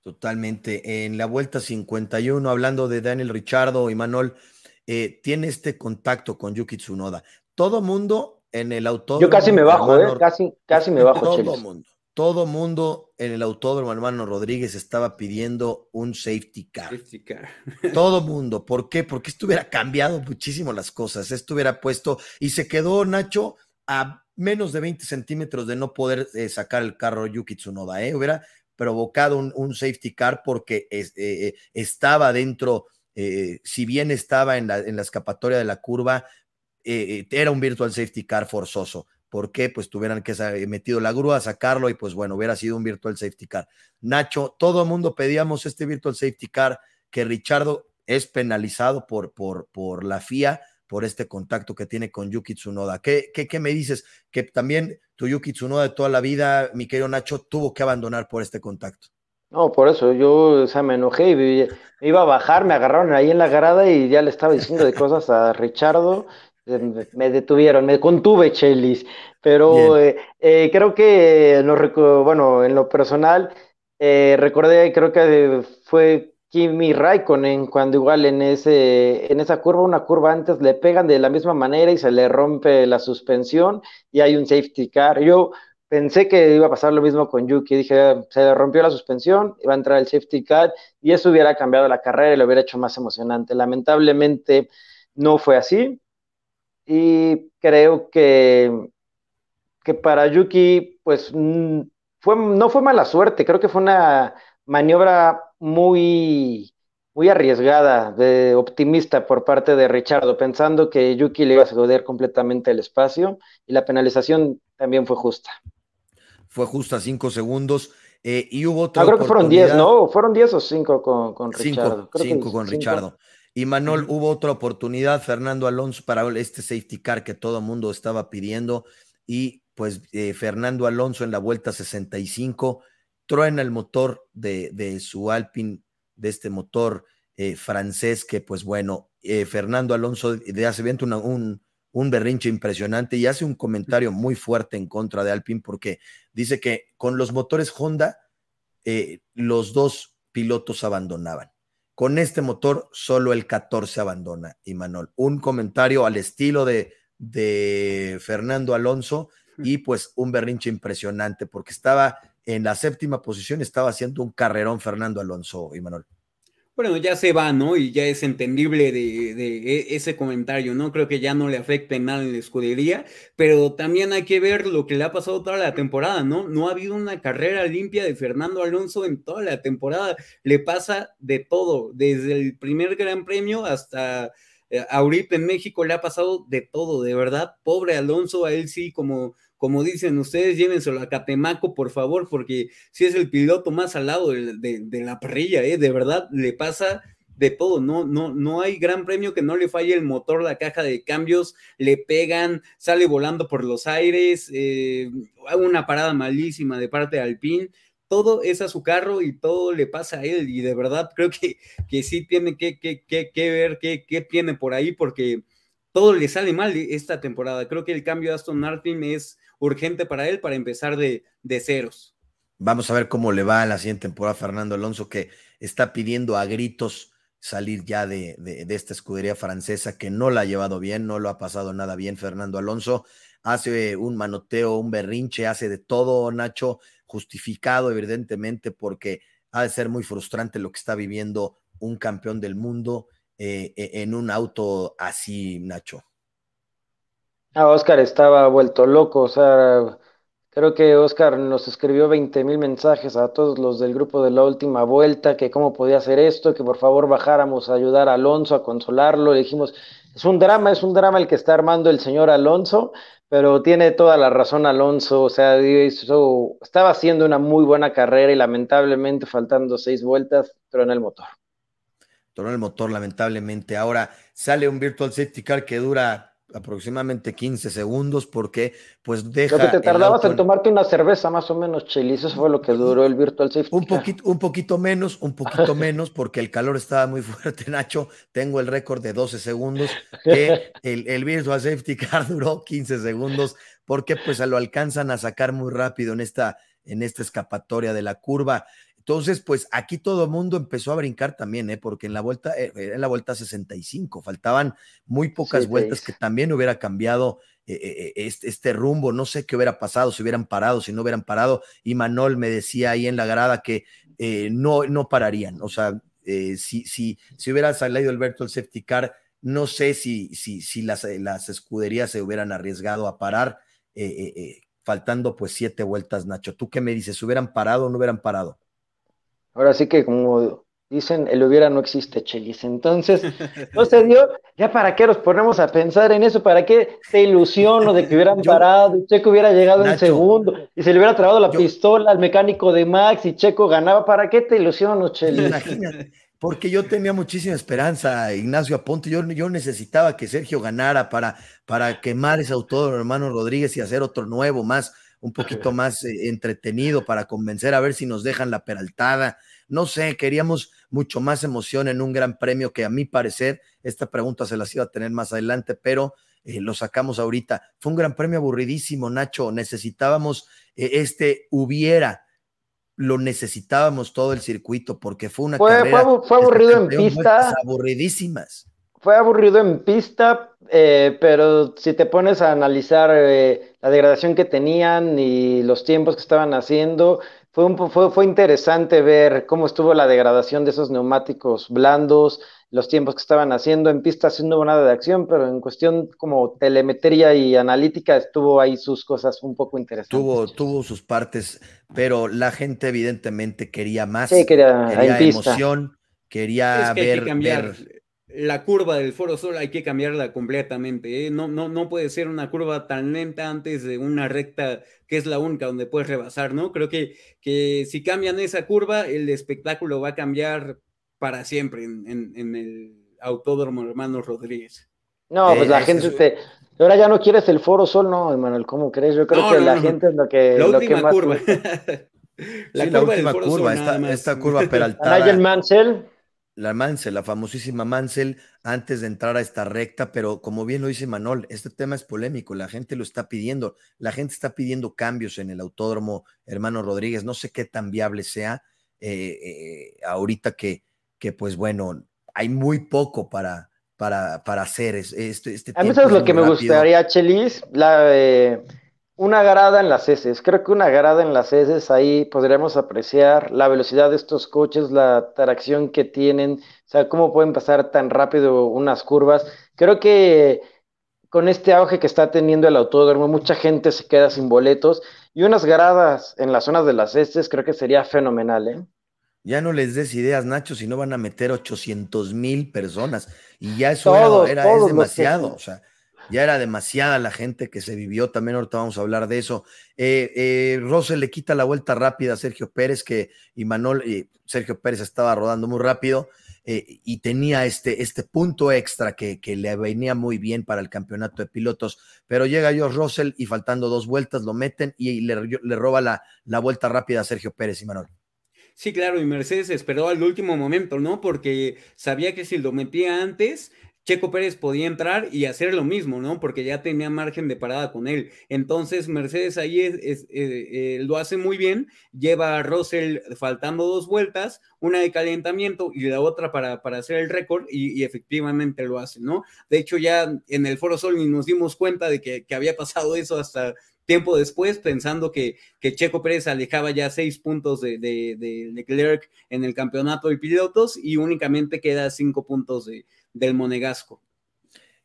S1: Totalmente. En la vuelta 51, hablando de Daniel Richardo y Manuel, eh, tiene este contacto con Yuki Tsunoda. Todo mundo en el auto.
S3: Yo casi me bajo, ¿eh? Casi, casi me bajo.
S1: Todo mundo todo mundo en el autódromo hermano Rodríguez estaba pidiendo un safety car. Safety car. *laughs* todo mundo. ¿Por qué? Porque esto hubiera cambiado muchísimo las cosas. Esto hubiera puesto y se quedó Nacho a menos de 20 centímetros de no poder eh, sacar el carro Yuki Tsunoda. ¿eh? Hubiera provocado un, safety car porque eh, eh, estaba dentro, si bien estaba en la, en la escapatoria de la curva, era un virtual safety car forzoso ¿Por qué? Pues tuvieran que metido la grúa, sacarlo y pues bueno, hubiera sido un virtual safety car. Nacho, todo el mundo pedíamos este virtual safety car, que Richardo es penalizado por, por, por la FIA, por este contacto que tiene con Yuki Tsunoda. ¿Qué, qué, qué me dices? Que también tu Yuki Tsunoda de toda la vida, mi querido Nacho, tuvo que abandonar por este contacto.
S3: No, por eso yo o sea, me enojé y me iba a bajar, me agarraron ahí en la grada y ya le estaba diciendo de cosas a Richardo me detuvieron, me contuve, Chelis, pero eh, eh, creo que, bueno, en lo personal, eh, recordé, creo que fue Kimi Raikkonen cuando igual en, ese, en esa curva, una curva antes, le pegan de la misma manera y se le rompe la suspensión y hay un safety car. Yo pensé que iba a pasar lo mismo con Yuki, dije, se le rompió la suspensión, iba a entrar el safety car y eso hubiera cambiado la carrera y lo hubiera hecho más emocionante. Lamentablemente no fue así y creo que, que para Yuki, pues mm, fue, no fue mala suerte, creo que fue una maniobra muy, muy arriesgada, de optimista por parte de Richardo, pensando que Yuki le iba a ceder completamente el espacio y la penalización también fue justa.
S1: Fue justa, cinco segundos. Eh, y hubo otra.
S3: Ah, creo que fueron diez, ¿no? ¿Fueron diez o cinco con, con Richardo?
S1: Cinco, con Richardo. Y Manuel, hubo otra oportunidad, Fernando Alonso, para este safety car que todo el mundo estaba pidiendo. Y pues eh, Fernando Alonso en la vuelta 65 truena el motor de, de su Alpine, de este motor eh, francés, que pues bueno, eh, Fernando Alonso de hace viento un, un berrinche impresionante y hace un comentario muy fuerte en contra de Alpine porque dice que con los motores Honda, los dos pilotos abandonaban. Con este motor, solo el 14 abandona, Imanol. Un comentario al estilo de, de Fernando Alonso y pues un berrinche impresionante porque estaba en la séptima posición, estaba haciendo un carrerón Fernando Alonso, Manuel
S2: bueno, ya se va, ¿no? Y ya es entendible de, e, ese comentario, ¿no? Creo que ya no le afecta nada en la escudería, pero también hay que ver lo que le ha pasado toda la temporada, ¿no? No ha habido una carrera limpia de Fernando Alonso en toda la temporada. Le pasa de todo, desde el primer Gran Premio hasta eh, ahorita en México le ha pasado de todo, de verdad. Pobre Alonso, a él sí, como como dicen ustedes, llévenselo a Catemaco, por favor, porque si es el piloto más al lado de, la parrilla, ¿eh? de verdad, le pasa de todo, no, no, no hay gran premio que no le falle el motor, la caja de cambios, le pegan, sale volando por los aires, eh, una parada malísima de parte de Alpine, todo es a su carro y todo le pasa a él, y de verdad creo que, que sí tiene que, que, que ver qué, qué tiene por ahí, porque todo le sale mal esta temporada. Creo que el cambio de Aston Martin es urgente para él para empezar de, ceros.
S1: Vamos a ver cómo le va a la siguiente temporada Fernando Alonso, que está pidiendo a gritos salir ya de, de, esta escudería francesa que no la ha llevado bien, no lo ha pasado nada bien Fernando Alonso. Hace un manoteo, un berrinche, hace de todo, Nacho, justificado evidentemente porque ha de ser muy frustrante lo que está viviendo un campeón del mundo eh, e, en un auto así, Nacho.
S3: Ah, Oscar estaba vuelto loco, o sea, creo que Oscar nos escribió 20 mil mensajes a todos los del grupo de la última vuelta, que cómo podía hacer esto, que por favor bajáramos a ayudar a Alonso, a consolarlo. Le dijimos, es un drama, es un drama el que está armando el señor Alonso, pero tiene toda la razón Alonso, o sea, estaba haciendo una muy buena carrera y lamentablemente faltando seis vueltas, pero el motor.
S1: Tronó el motor, lamentablemente. Ahora sale un Virtual Safety Car que dura aproximadamente 15 segundos porque pues deja...
S3: Lo que te tardabas en tomarte una cerveza más o menos, Chelis, eso fue lo que duró el Virtual Safety
S1: un Poquito, un poquito menos, un poquito menos porque el calor estaba muy *laughs* fuerte, Nacho. Tengo el récord de 12 segundos, que el, el Virtual Safety Car duró 15 segundos porque pues lo alcanzan a sacar muy rápido en esta, en esta escapatoria de la curva. Entonces, pues aquí todo el mundo empezó a brincar también, ¿eh? porque en la vuelta, eh, en la vuelta 65, faltaban muy pocas vueltas que también hubiera cambiado eh, este, este, rumbo. No sé qué hubiera pasado, si hubieran parado, si no hubieran parado. Y Manol me decía ahí en la grada que no, no pararían. O sea, si, si, si hubiera salido el Virtual Safety Car, no sé si, si, si las, las escuderías se hubieran arriesgado a parar, faltando pues siete vueltas, Nacho. ¿Tú qué me dices? ¿Hubieran parado o no hubieran parado?
S3: Ahora sí que como dicen, el hubiera no existe, Chelis. Entonces, *laughs* no se dio, ya para qué nos ponemos a pensar en eso, para qué te ilusiono de que hubieran *laughs* parado y Checo hubiera llegado en segundo y se le hubiera trabado la pistola al mecánico de Max y Checo ganaba, ¿para qué te ilusiono, Chelis?
S1: Imagínate, porque yo tenía muchísima esperanza, Ignacio Aponte, yo, yo necesitaba que Sergio ganara para, para quemar ese autor, hermano Rodríguez, y hacer otro nuevo más un poquito más eh, entretenido para convencer a ver si nos dejan la peraltada. No sé, queríamos mucho más emoción en un gran premio que a mi parecer, esta pregunta se las iba a tener más adelante, pero eh, lo sacamos ahorita. Fue un gran premio aburridísimo, Nacho. Necesitábamos eh, este hubiera, lo necesitábamos todo el circuito porque fue una
S3: fue, carrera fue, aburrido en pista.
S1: Aburridísimas.
S3: Fue aburrido en pista, pero si te pones a analizar la degradación que tenían y los tiempos que estaban haciendo. Fue, un, fue, fue interesante ver cómo estuvo la degradación de esos neumáticos blandos, los tiempos que estaban haciendo. En pista sí no hubo nada de acción, pero en cuestión como telemetría y analítica estuvo ahí sus cosas un poco interesantes.
S1: Tuvo, tuvo sus partes, pero la gente evidentemente quería más.
S3: Sí, quería,
S1: emoción, quería ver, ver
S2: la curva del Foro Sol hay que cambiarla completamente. ¿eh? No, no, no puede ser una curva tan lenta antes de una recta que es la única donde puedes rebasar, ¿no? Creo que, que si cambian esa curva, el espectáculo va a cambiar para siempre en, el Autódromo Hermanos Rodríguez.
S3: No, pues la eh, gente te, ahora ya no quieres el Foro Sol, no, Emanuel, ¿cómo crees? Yo creo que la gente es lo que.
S2: La
S3: última
S2: curva. *laughs*
S1: la, última curva, esta, esta, curva peraltada.
S3: Nigel Mansell
S1: la Mansell, la famosísima Mansell, antes de entrar a esta recta, pero como bien lo dice Manol, este tema es polémico, la gente lo está pidiendo, la gente está pidiendo cambios en el autódromo, hermano Rodríguez, no sé qué tan viable sea eh, eh, ahorita que, que, pues bueno, hay muy poco para, para, para hacer este, este
S3: A mí eso es lo que me gustaría, Chelis, la, eh, una grada en las heces. Creo que una grada en las heces, ahí podríamos apreciar la velocidad de estos coches, la tracción que tienen, o sea, cómo pueden pasar tan rápido unas curvas. Creo que con este auge que está teniendo el autódromo, mucha gente se queda sin boletos y unas gradas en las zonas de las heces creo que sería fenomenal, ¿eh?
S1: Ya no les des ideas, Nacho, si no van a meter 800 mil personas. Y ya eso era, es demasiado. O sea, ya era demasiada la gente que se vivió. También ahorita vamos a hablar de eso. Eh, eh le quita la vuelta rápida a Sergio Pérez, que y Manol, y Sergio Pérez estaba rodando muy rápido. Eh, y tenía este, este punto extra que, que, le venía muy bien para el campeonato de pilotos, pero llega George Russell y faltando dos vueltas lo meten y le, le roba la, la vuelta rápida a Sergio Pérez y Manol.
S2: Sí, claro, y Mercedes esperó al último momento, ¿no? Porque sabía que si lo metía antes, Checo Pérez podía entrar y hacer lo mismo, ¿no? Porque ya tenía margen de parada con él. Entonces, Mercedes ahí eh, eh, lo hace muy bien, lleva a Russell faltando dos vueltas, una de calentamiento y la otra para, hacer el récord, y, efectivamente lo hace, ¿no? De hecho, ya en el Foro Sol ni nos dimos cuenta de que, había pasado eso hasta tiempo después, pensando que, Checo Pérez alejaba ya seis puntos de, de, Leclerc en el campeonato de pilotos y únicamente queda cinco puntos de, del Monegasco.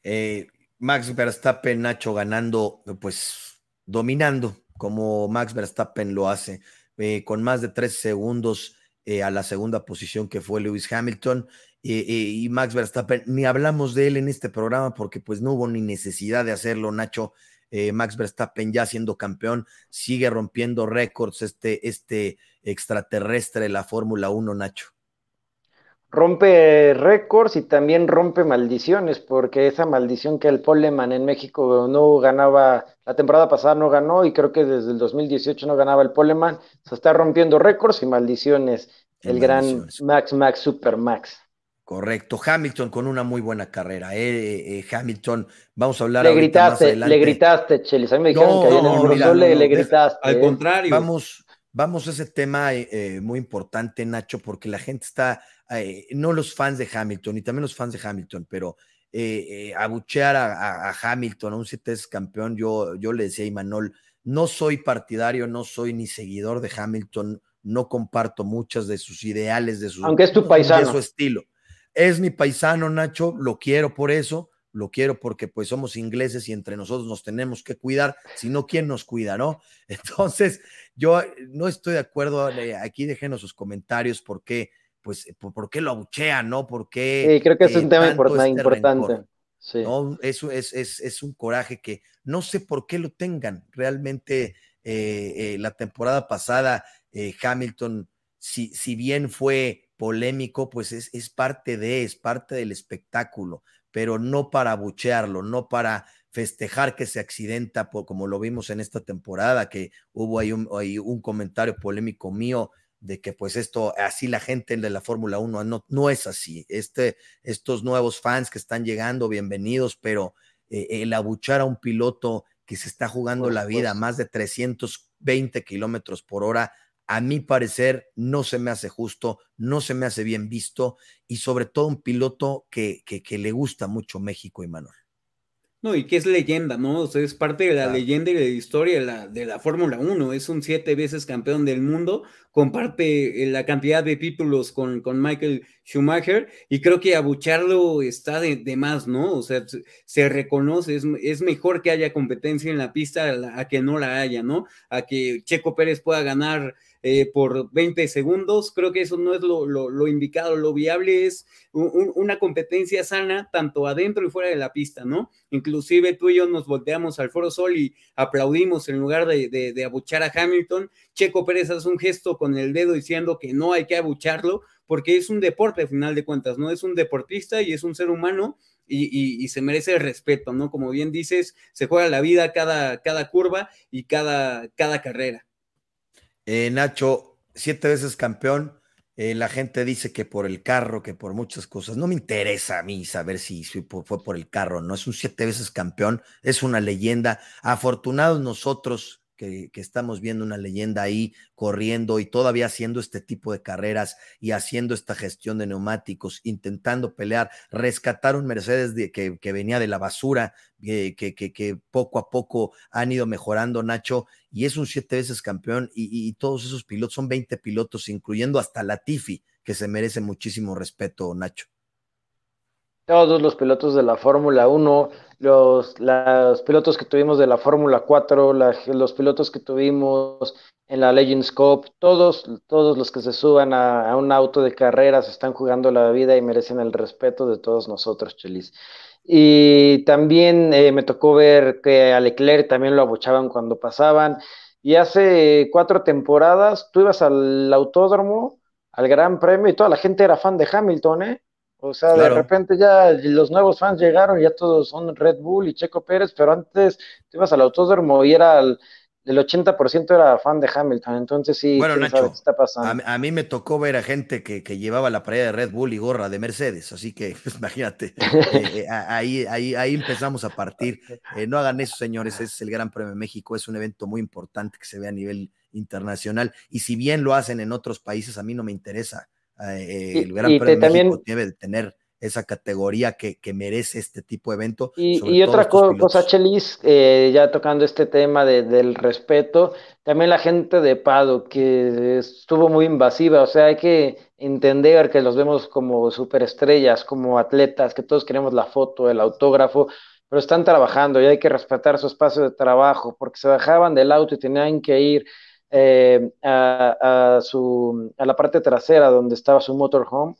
S1: Eh, Max Verstappen, Nacho ganando, pues dominando, como Max Verstappen lo hace, eh, con más de tres segundos eh, a la segunda posición que fue Lewis Hamilton. y Max Verstappen, ni hablamos de él en este programa porque pues no hubo ni necesidad de hacerlo, Nacho. Eh, Max Verstappen ya siendo campeón, sigue rompiendo récords este, este extraterrestre de la Fórmula 1, Nacho.
S3: Rompe récords y también rompe maldiciones, porque esa maldición que el Poleman en México no ganaba, la temporada pasada no ganó y creo que desde el 2018 no ganaba el Poleman, se está rompiendo récords y maldiciones, el gran Max Max Super Max.
S1: Correcto, Hamilton con una muy buena carrera. Eh, eh, Hamilton, vamos a hablar.
S3: Le gritaste, le gritaste, Chelis. A mí me dijeron que no, le, gritaste.
S2: Al ¿eh? contrario.
S1: Vamos, vamos a ese tema muy importante, Nacho, porque la gente está, no los fans de Hamilton y también los fans de Hamilton, pero abuchear a, Hamilton, a un siete campeón, yo, yo le decía a Imanol, no soy partidario, no soy ni seguidor de Hamilton, no comparto muchas de sus ideales, de su,
S3: Aunque es tu paisano.
S1: de su estilo es mi paisano, Nacho, lo quiero por eso, lo quiero porque pues somos ingleses y entre nosotros nos tenemos que cuidar, si no, ¿quién nos cuida, no? *laughs* Entonces, yo no estoy de acuerdo, eh, aquí déjenos sus comentarios por qué, pues, por, qué lo abuchean, ¿no? ¿Por qué?
S3: Sí, creo que es un tema este importante. Sí.
S1: ¿no? Eso es, es, un coraje que no sé por qué lo tengan. Realmente, eh, eh, la temporada pasada, Hamilton, si, si bien fue polémico, pues es, es parte de, es parte del espectáculo, pero no para abuchearlo, no para festejar que se accidenta, por, como lo vimos en esta temporada, que hubo ahí un, un comentario polémico mío de que pues esto, así la gente de la Fórmula 1 no, no es así. Este, estos nuevos fans que están llegando, bienvenidos, pero eh, el abuchar a un piloto que se está jugando la vida a más de 320 kilómetros por hora, a mi parecer no se me hace justo, no se me hace bien visto y sobre todo un piloto que, que, le gusta mucho México y Manuel.
S2: No, y que es leyenda, ¿no? O sea, es parte de la leyenda y de la historia de la, de la Fórmula 1. Es un siete veces campeón del mundo, comparte eh, la cantidad de títulos con, con Michael Schumacher y creo que abucharlo está de, más, ¿no? O sea, se reconoce, es, es, mejor que haya competencia en la pista a, a, que no la haya, ¿no? A que Checo Pérez pueda ganar eh, por 20 segundos. Creo que eso no es lo, indicado, lo viable es una competencia sana tanto adentro y fuera de la pista, ¿no? Inclusive tú y yo nos volteamos al Foro Sol y aplaudimos en lugar de, de, abuchar a Hamilton. Checo Pérez hace un gesto con el dedo diciendo que no hay que abucharlo porque es un deporte al final de cuentas, ¿no? Es un deportista y es un ser humano y, se merece el respeto, ¿no? Como bien dices, se juega la vida cada, cada curva y cada, cada carrera.
S1: Eh, Nacho, siete veces campeón. Eh, la gente dice que por el carro, que por muchas cosas. No me interesa a mí saber si, fue por el carro, no. Es un siete veces campeón, es una leyenda. Afortunados nosotros que, estamos viendo una leyenda ahí corriendo y todavía haciendo este tipo de carreras y haciendo esta gestión de neumáticos, intentando pelear, rescatar un Mercedes de, que, venía de la basura, que, que, poco a poco han ido mejorando, Nacho, y es un siete veces campeón y, y todos esos pilotos, son 20 pilotos, incluyendo hasta Latifi, que se merece muchísimo respeto, Nacho
S3: todos los pilotos de la Fórmula 1, los, pilotos que tuvimos de la Fórmula 4, los pilotos que tuvimos en la Legends Cup, todos, todos los que se suban a, un auto de carreras están jugando la vida y merecen el respeto de todos nosotros, Chelis. Y también eh, me tocó ver que a Leclerc también lo abuchaban cuando pasaban. Y hace cuatro temporadas tú ibas al autódromo, al Gran Premio, y toda la gente era fan de Hamilton, ¿eh? O sea, de repente ya los nuevos fans llegaron, ya todos son Red Bull y Checo Pérez, pero antes te ibas al autódromo y era el, 80% era fan de Hamilton, entonces sí,
S1: bueno, Nacho, qué está pasando? A, mí me tocó ver a gente que, llevaba la pared de Red Bull y gorra de Mercedes, así que *laughs* pues, imagínate, eh, eh, ahí, ahí, ahí empezamos a partir. Eh, no hagan eso, señores, es el Gran Premio de México, es un evento muy importante que se ve a nivel internacional, y si bien lo hacen en otros países, a mí no me interesa eh, el Gran Premio también, debe de tener esa categoría que, merece este tipo de evento.
S3: Y, otra cosa, Chelis, eh, ya tocando este tema del respeto, también la gente de Pado, que estuvo muy invasiva, o sea, hay que entender que los vemos como superestrellas, como atletas, que todos queremos la foto, el autógrafo, pero están trabajando y hay que respetar su espacio de trabajo, porque se bajaban del auto y tenían que ir eh, a, su, a la parte trasera donde estaba su motorhome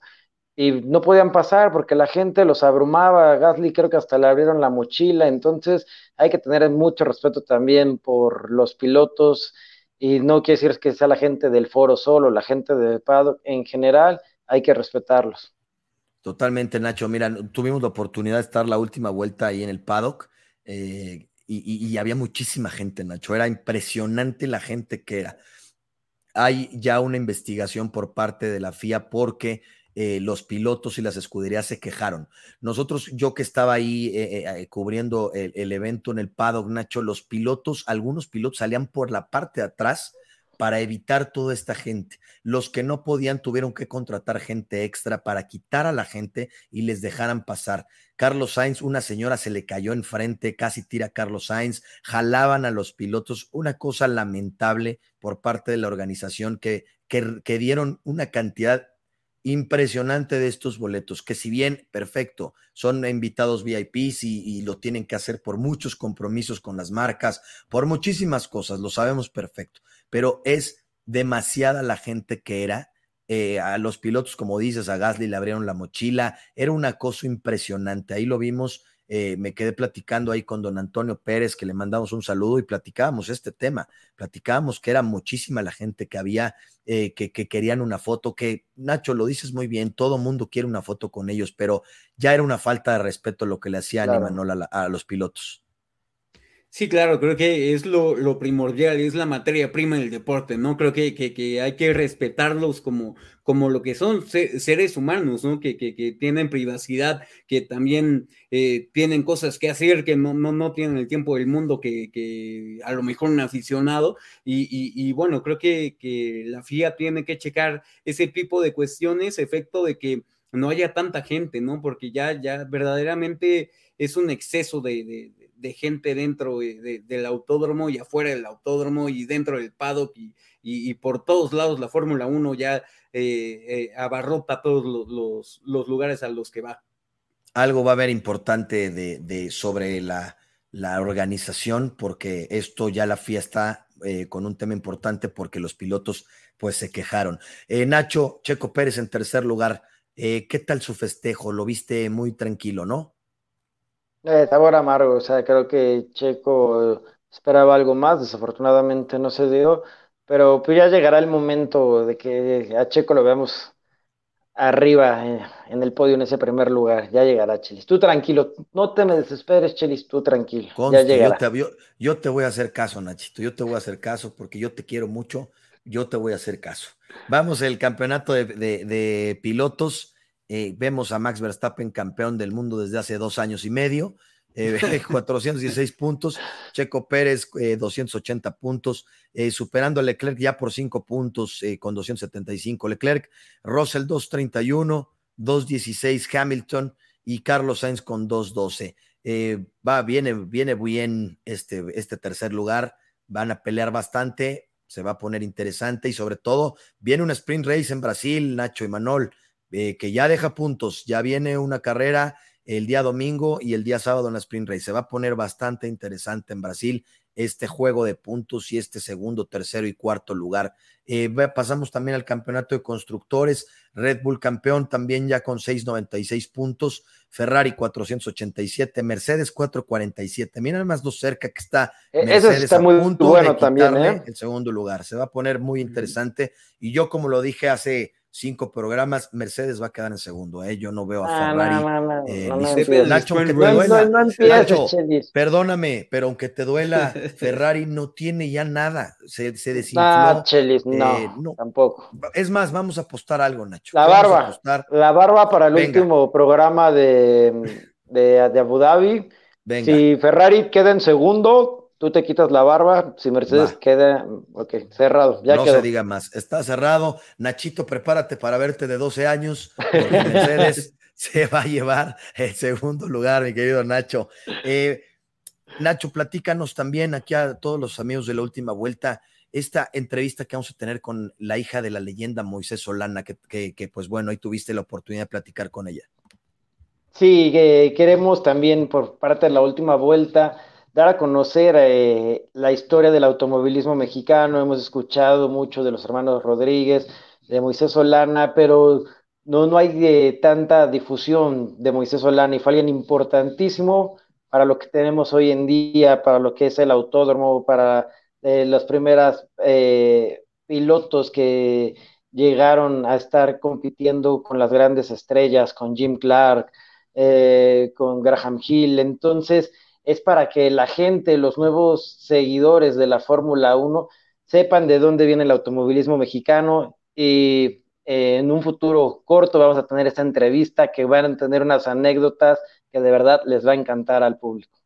S3: y no podían pasar porque la gente los abrumaba. Gasly creo que hasta le abrieron la mochila, entonces hay que tener mucho respeto también por los pilotos y no quiere decir que sea la gente del foro solo, la gente de paddock en general, hay que respetarlos.
S1: Totalmente, Nacho. Mira, tuvimos la oportunidad de estar la última vuelta ahí en el paddock. Eh, y, había muchísima gente, Nacho. Era impresionante la gente que era. Hay ya una investigación por parte de la FIA porque eh, los pilotos y las escuderías se quejaron. Nosotros, yo que estaba ahí eh, eh, cubriendo el, el, evento en el paddock, Nacho, los pilotos, algunos pilotos salían por la parte de atrás para evitar toda esta gente. Los que no podían tuvieron que contratar gente extra para quitar a la gente y les dejaran pasar. Carlos Sainz, una señora se le cayó enfrente, casi tira a Carlos Sainz, jalaban a los pilotos, una cosa lamentable por parte de la organización que, que, dieron una cantidad impresionante de estos boletos, que si bien, perfecto, son invitados VIPs y, y, lo tienen que hacer por muchos compromisos con las marcas, por muchísimas cosas, lo sabemos perfecto, pero es demasiada la gente que era. Eh, a los pilotos, como dices, a Gasly le abrieron la mochila, era una cosa impresionante. Ahí lo vimos, eh, me quedé platicando ahí con don Antonio Pérez, que le mandamos un saludo y platicábamos este tema. Platicábamos que era muchísima la gente que había, eh, que, querían una foto, que Nacho, lo dices muy bien, todo mundo quiere una foto con ellos, pero ya era una falta de respeto lo que le hacían claro. a los pilotos.
S2: Sí, claro, creo que es lo, primordial, es la materia prima del deporte, ¿no? Creo que, que, hay que respetarlos como, como lo que son seres humanos, ¿no? Que, que tienen privacidad, que también eh, tienen cosas que hacer, que no, no, no tienen el tiempo del mundo que, a lo mejor un aficionado. Y, y, bueno, creo que, que la FIA tiene que checar ese tipo de cuestiones, efecto de que no haya tanta gente, ¿no? Porque ya, ya verdaderamente es un exceso de gente dentro del autódromo y afuera del autódromo y dentro del paddock y, por todos lados la Fórmula 1 ya eh, eh, abarrota todos los, lugares a los que va.
S1: Algo va a haber importante de, sobre la, organización porque esto ya la FIA está eh, con un tema importante porque los pilotos pues se quejaron. Nacho, Checo Pérez en tercer lugar, ¿qué tal su festejo? Lo viste muy tranquilo, ¿no?
S3: Eh, sabor amargo, o sea, creo que Checo esperaba algo más, desafortunadamente no se dio, pero pues ya llegará el momento de que a Checo lo veamos arriba en, el podio en ese primer lugar, ya llegará Chelis. Tú tranquilo, no te me desesperes, Chelis, tú tranquilo. ya llegará.
S1: Yo te, voy a hacer caso, Nachito, yo te voy a hacer caso porque yo te quiero mucho, yo te voy a hacer caso. Vamos, el campeonato de pilotos. Eh, vemos a Max Verstappen campeón del mundo desde hace dos años y medio. *laughs* 416 puntos, Checo Pérez 280 puntos, superando a Leclerc ya por 5 puntos con 275 Leclerc, Russell 231, 216 Hamilton y Carlos Sainz con 212. va, viene, viene bien este, este tercer lugar, van a pelear bastante, se va a poner interesante y sobre todo viene una sprint race en Brasil, Nacho y Manol, eh, que ya deja puntos, ya viene una carrera el día domingo y el día sábado en la sprint race. Se va a poner bastante interesante en Brasil este juego de puntos y este segundo, tercero y cuarto lugar. Eh, pasamos también al campeonato de constructores. Red Bull campeón también ya con 696 puntos. Ferrari 487, Mercedes 447. Mira más lo cerca que está.
S3: E-, Mercedes está muy bueno también. ¿eh?
S1: El segundo lugar. Se va a poner muy interesante. Y yo, como lo dije hace cinco programas, Mercedes va a quedar en segundo. ¿eh? Yo no veo a Ferrari. Nacho, aunque te duela, Nacho, perdóname, pero aunque te duela, *laughs* Ferrari no tiene ya nada. Se, se desinfló.
S3: Chelis, eh, no, tampoco.
S1: Es más, vamos a apostar algo, Nacho.
S3: La barba. La barba para el último programa de, de, Abu Dhabi. Si Ferrari queda en segundo, tú te quitas la barba, si Mercedes queda, ok, cerrado. Ya
S1: no se diga más, está cerrado. Nachito, prepárate para verte de 12 años, *laughs* porque Mercedes se va a llevar el segundo lugar, mi querido Nacho. Eh, Nacho, platícanos también aquí a todos los amigos de la última vuelta esta entrevista que vamos a tener con la hija de la leyenda Moisés Solana, que, que, pues bueno, ahí tuviste la oportunidad de platicar con ella.
S3: Sí, queremos también por parte de la última vuelta dar a conocer eh, la historia del automovilismo mexicano. Hemos escuchado mucho de los hermanos Rodríguez, de Moisés Solana, pero no, no hay eh, tanta difusión de Moisés Solana y fue alguien importantísimo para lo que tenemos hoy en día, para lo que es el autódromo, para eh, los primeros pilotos que llegaron a estar compitiendo con las grandes estrellas, con Jim Clark, con Graham Hill. Entonces, es para que la gente, los nuevos seguidores de la Fórmula 1, sepan de dónde viene el automovilismo mexicano y eh, en un futuro corto vamos a tener esta entrevista que van a tener unas anécdotas que de verdad les va a encantar al público.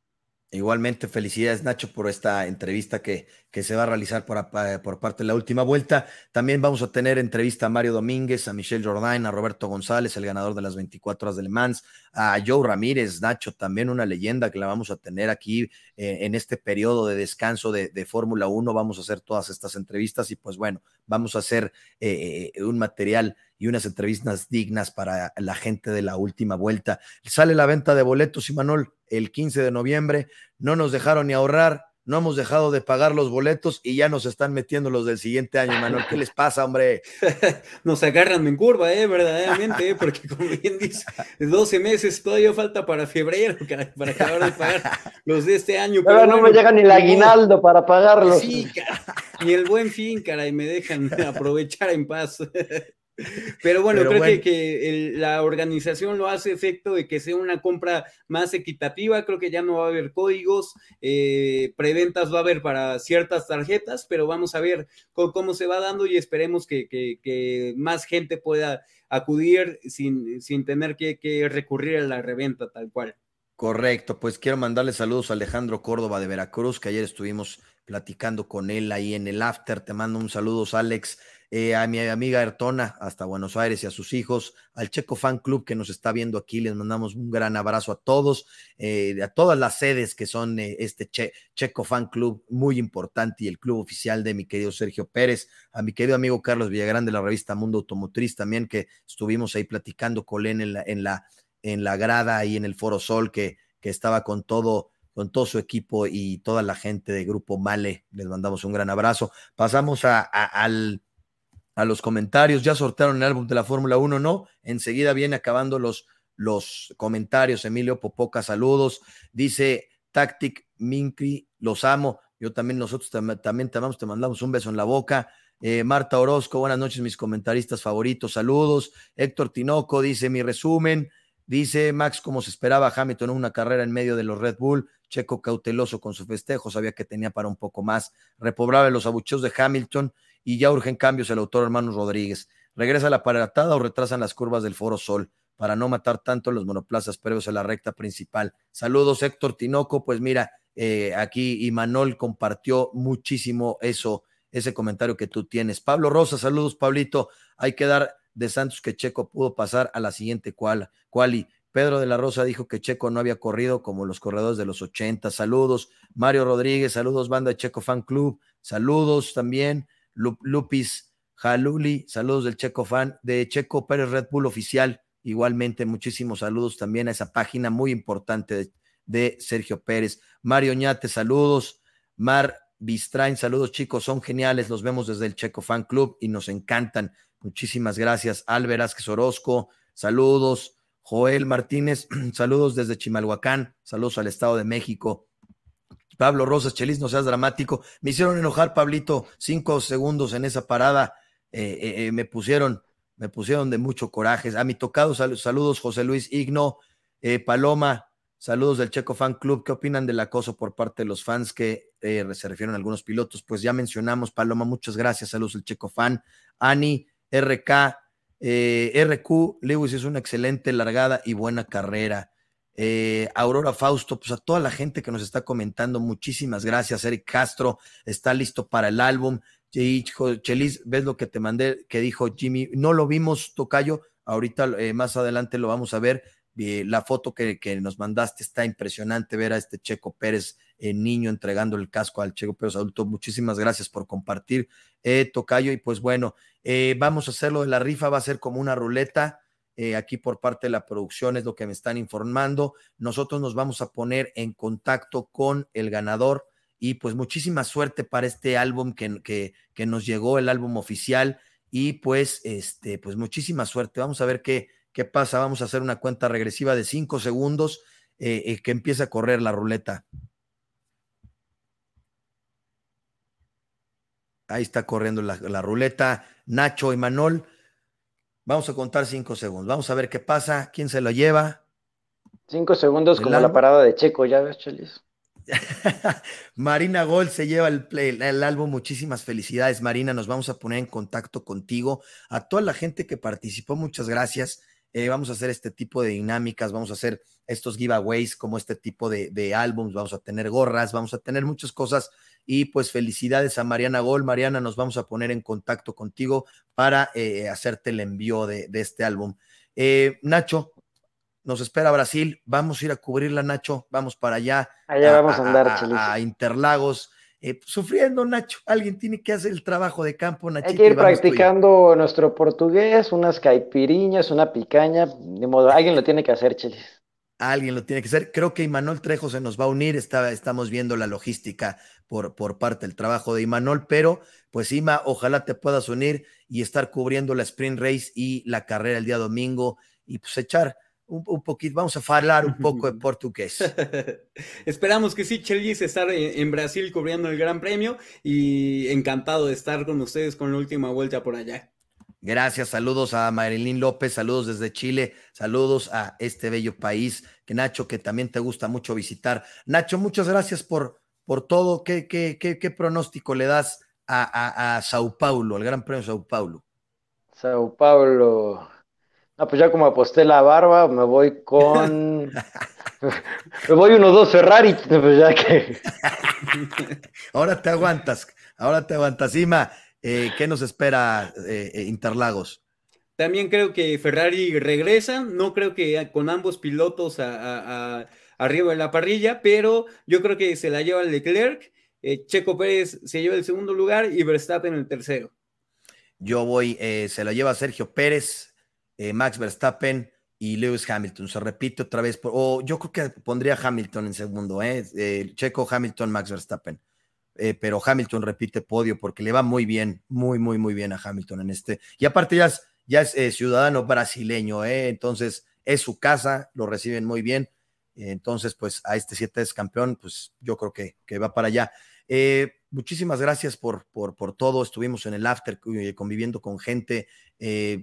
S1: Igualmente, felicidades Nacho por esta entrevista que, que se va a realizar por, eh, por, parte de la última vuelta. También vamos a tener entrevista a Mario Domínguez, a Michelle Jordain, a Roberto González, el ganador de las 24 horas de Le Mans, a Joe Ramírez, Nacho, también una leyenda que la vamos a tener aquí eh, en este periodo de descanso de, Fórmula 1. Vamos a hacer todas estas entrevistas y pues bueno, vamos a hacer eh, un material y unas entrevistas dignas para la gente de la última vuelta. Sale la venta de boletos, y Manuel, el 15 de noviembre. No nos dejaron ni ahorrar, no hemos dejado de pagar los boletos y ya nos están metiendo los del siguiente año, Manuel. ¿Qué les pasa, hombre? *laughs*
S2: nos agarran en curva, ¿eh? verdaderamente, ¿eh? porque como bien dice, 12 meses todavía falta para febrero, para acabar de pagar los de este año.
S3: Pero, no me llega ni el aguinaldo para pagarlos.
S2: Sí, ni el buen fin, caray, me dejan *laughs* aprovechar en paz. Pero bueno, creo que, la organización lo hace efecto de que sea una compra más equitativa. Creo que ya no va a haber códigos, eh, preventas va a haber para ciertas tarjetas, pero vamos a ver cómo, se va dando y esperemos que, más gente pueda acudir sin, sin tener que, que recurrir a la reventa tal cual.
S1: Correcto, pues quiero mandarle saludos a Alejandro Córdoba de Veracruz, que ayer estuvimos platicando con él ahí en el after. Te mando un saludo, Alex. Eh, a mi amiga Ertona hasta Buenos Aires y a sus hijos, al Checo Fan Club que nos está viendo aquí, les mandamos un gran abrazo a todos, eh, a todas las sedes que son eh, este Checo Fan Club muy importante y el club oficial de mi querido Sergio Pérez, a mi querido amigo Carlos Villagrán de la revista Mundo Automotriz también, que estuvimos ahí platicando con él en la, en la, en la grada y en el Foro Sol, que, que estaba con todo con todo su equipo y toda la gente de Grupo Male. Les mandamos un gran abrazo. Pasamos a, al, a los comentarios. Ya sortearon el álbum de la Fórmula 1, ¿no? Enseguida viene acabando los, los comentarios. Emilio Popoca, saludos. Dice Tactic Minkri, los amo. Yo también, nosotros también te amamos, te mandamos un beso en la boca. Eh, Marta Orozco, buenas noches, mis comentaristas favoritos, saludos. Héctor Tinoco dice mi resumen. Dice Max, como se esperaba, Hamilton una carrera en medio de los Red Bull. Checo cauteloso con su festejo, sabía que tenía para un poco más. Repobraba los abucheos de Hamilton y ya urgen cambios el autor Hermanos Rodríguez. ¿Regresa la paratada o retrasan las curvas del Foro Sol? para no matar tanto los monoplazas previos a la recta principal. Saludos, Héctor Tinoco. Pues mira, eh, aquí Imanol compartió muchísimo eso, ese comentario que tú tienes. Pablo Rosa, saludos, Pablito. Hay que dar de Santos que Checo pudo pasar a la siguiente cual, quali. Pedro de la Rosa dijo que Checo no había corrido como los corredores de los 80. Saludos. Mario Rodríguez, saludos, banda Checo Fan Club. Saludos también. Lupis Jaluli, saludos del Checo Fan, de Checo Pérez Red Bull Oficial. Igualmente, muchísimos saludos también a esa página muy importante de, Sergio Pérez. Mario Ñate, saludos. Mar Bistrain, saludos chicos, son geniales, los vemos desde el Checo Fan Club y nos encantan. Muchísimas gracias. Álvarez Orozco, saludos. Joel Martínez, *clears throat* saludos desde Chimalhuacán, saludos al Estado de México. Pablo Rosas, Chelis, no seas dramático. Me hicieron enojar, Pablito, cinco segundos en esa parada. Eh, eh, eh, me pusieron, me pusieron de mucho coraje. A mi tocado, saludos, José Luis Igno, Paloma, saludos del Checo Fan Club. ¿Qué opinan del acoso por parte de los fans que se refieren a algunos pilotos? Pues ya mencionamos, Paloma, muchas gracias. Saludos del Checo Fan. Ani, RK, eh, RQ, Lewis es una excelente largada y buena carrera. Eh, Aurora Fausto, pues a toda la gente que nos está comentando, muchísimas gracias. Eric Castro está listo para el álbum. Chelis, ves lo que te mandé, que dijo Jimmy. No lo vimos, Tocayo. Ahorita eh, más adelante lo vamos a ver. la foto que, nos mandaste está impresionante ver a este Checo Pérez niño entregando el casco al Checo Pérez adulto. Muchísimas gracias por compartir, Tocayo. Y pues bueno, eh, vamos a hacerlo de la rifa, va a ser como una ruleta. Eh, aquí por parte de la producción es lo que me están informando. Nosotros nos vamos a poner en contacto con el ganador y pues muchísima suerte para este álbum que, que, que nos llegó, el álbum oficial y pues, este, pues muchísima suerte. Vamos a ver qué, qué pasa. Vamos a hacer una cuenta regresiva de cinco segundos eh, que empiece a correr la ruleta. Ahí está corriendo la, ruleta. Nacho y Manol. Vamos a contar cinco segundos. Vamos a ver qué pasa. ¿Quién se lo lleva?
S3: Cinco segundos como la parada de Checo, ¿ya ves, Chelis? *laughs*
S1: Marina Gold se lleva el, el, álbum. Muchísimas felicidades, Marina. Nos vamos a poner en contacto contigo. A toda la gente que participó, muchas gracias. Eh, vamos a hacer este tipo de dinámicas, vamos a hacer estos giveaways como este tipo de, de álbums, vamos a tener gorras, vamos a tener muchas cosas y pues felicidades a Mariana Gol. Mariana, nos vamos a poner en contacto contigo para eh, hacerte el envío de, este álbum. Eh, Nacho, nos espera Brasil. Vamos a ir a cubrirla, Nacho. Vamos para allá.
S3: Allá vamos a andar,
S1: a, a Interlagos. Eh, sufriendo, Nacho. Alguien tiene que hacer el trabajo de campo, Nacho.
S3: Hay que ir practicando nuestro portugués, unas caipiriñas, una picaña. De modo, alguien lo tiene que hacer, Chelis.
S1: Alguien lo tiene que hacer. Creo que Imanol Trejo se nos va a unir. Está, estamos viendo la logística por, por parte del trabajo de Imanol, pero pues Ima, ojalá te puedas unir y estar cubriendo la sprint race y la carrera el día domingo y pues echar un, poquito, vamos a hablar un poco de *laughs* portugués. *laughs*
S2: Esperamos que sí, Chelis, estar en, Brasil cubriendo el Gran Premio y encantado de estar con ustedes con la última vuelta por allá.
S1: Gracias, saludos a Marilyn López, saludos desde Chile, saludos a este bello país, que Nacho, que también te gusta mucho visitar. Nacho, muchas gracias por, por todo. ¿Qué, qué, qué, qué pronóstico le das a, a, Sao Paulo, al Gran Premio Sao Paulo?
S3: Sao Paulo. No, pues ya como aposté la barba, me voy con. *laughs* me voy unos dos Ferrari, pues ya que. *laughs*
S1: ahora te aguantas, ahora te aguantas. Ima, eh, ¿Qué nos espera eh, eh, Interlagos?
S2: También creo que Ferrari regresa, no creo que con ambos pilotos arriba de la parrilla, pero yo creo que se la lleva Leclerc, Checo Pérez se lleva el segundo lugar y Verstappen el tercero.
S1: Yo voy, se la lleva Sergio Pérez, Max Verstappen y Lewis Hamilton. Se repite otra vez, o yo creo que pondría Hamilton en segundo, Checo, Hamilton, Max Verstappen. Eh, pero Hamilton repite podio porque le va muy bien, muy, muy, muy bien a Hamilton en este. Y aparte ya es, ya es eh, ciudadano brasileño, ¿eh? entonces es su casa, lo reciben muy bien. Entonces, pues a este siete es campeón, pues yo creo que, que va para allá. muchísimas gracias por, por, por, todo. Estuvimos en el after conviviendo con gente,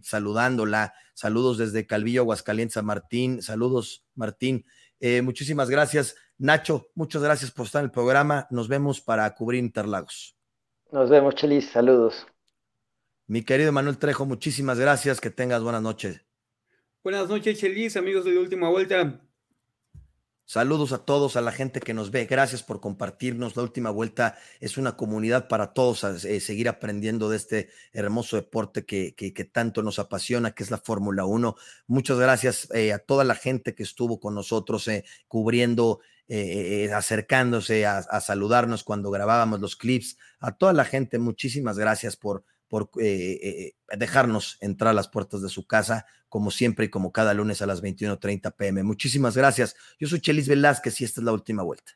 S1: saludándola. Saludos desde Calvillo, Aguascalientes a Martín. Saludos, Martín. muchísimas gracias. Nacho, muchas gracias por estar en el programa. Nos vemos para cubrir Interlagos.
S3: Nos vemos, Chelis. Saludos.
S1: Mi querido Manuel Trejo, muchísimas gracias. Que tengas buenas noches.
S2: Buenas noches, Chelis, amigos de la última vuelta.
S1: Saludos a todos, a la gente que nos ve. Gracias por compartirnos. La última vuelta es una comunidad para todos a eh, seguir aprendiendo de este hermoso deporte que, tanto nos apasiona, que es la Fórmula 1. Muchas gracias eh, a toda la gente que estuvo con nosotros eh, cubriendo, acercándose a, saludarnos cuando grabábamos los clips. A toda la gente, muchísimas gracias por por dejarnos entrar a las puertas de su casa, como siempre y como cada lunes a las 21.30 pm. Muchísimas gracias. Yo soy Chelis Velázquez y esta es la última vuelta.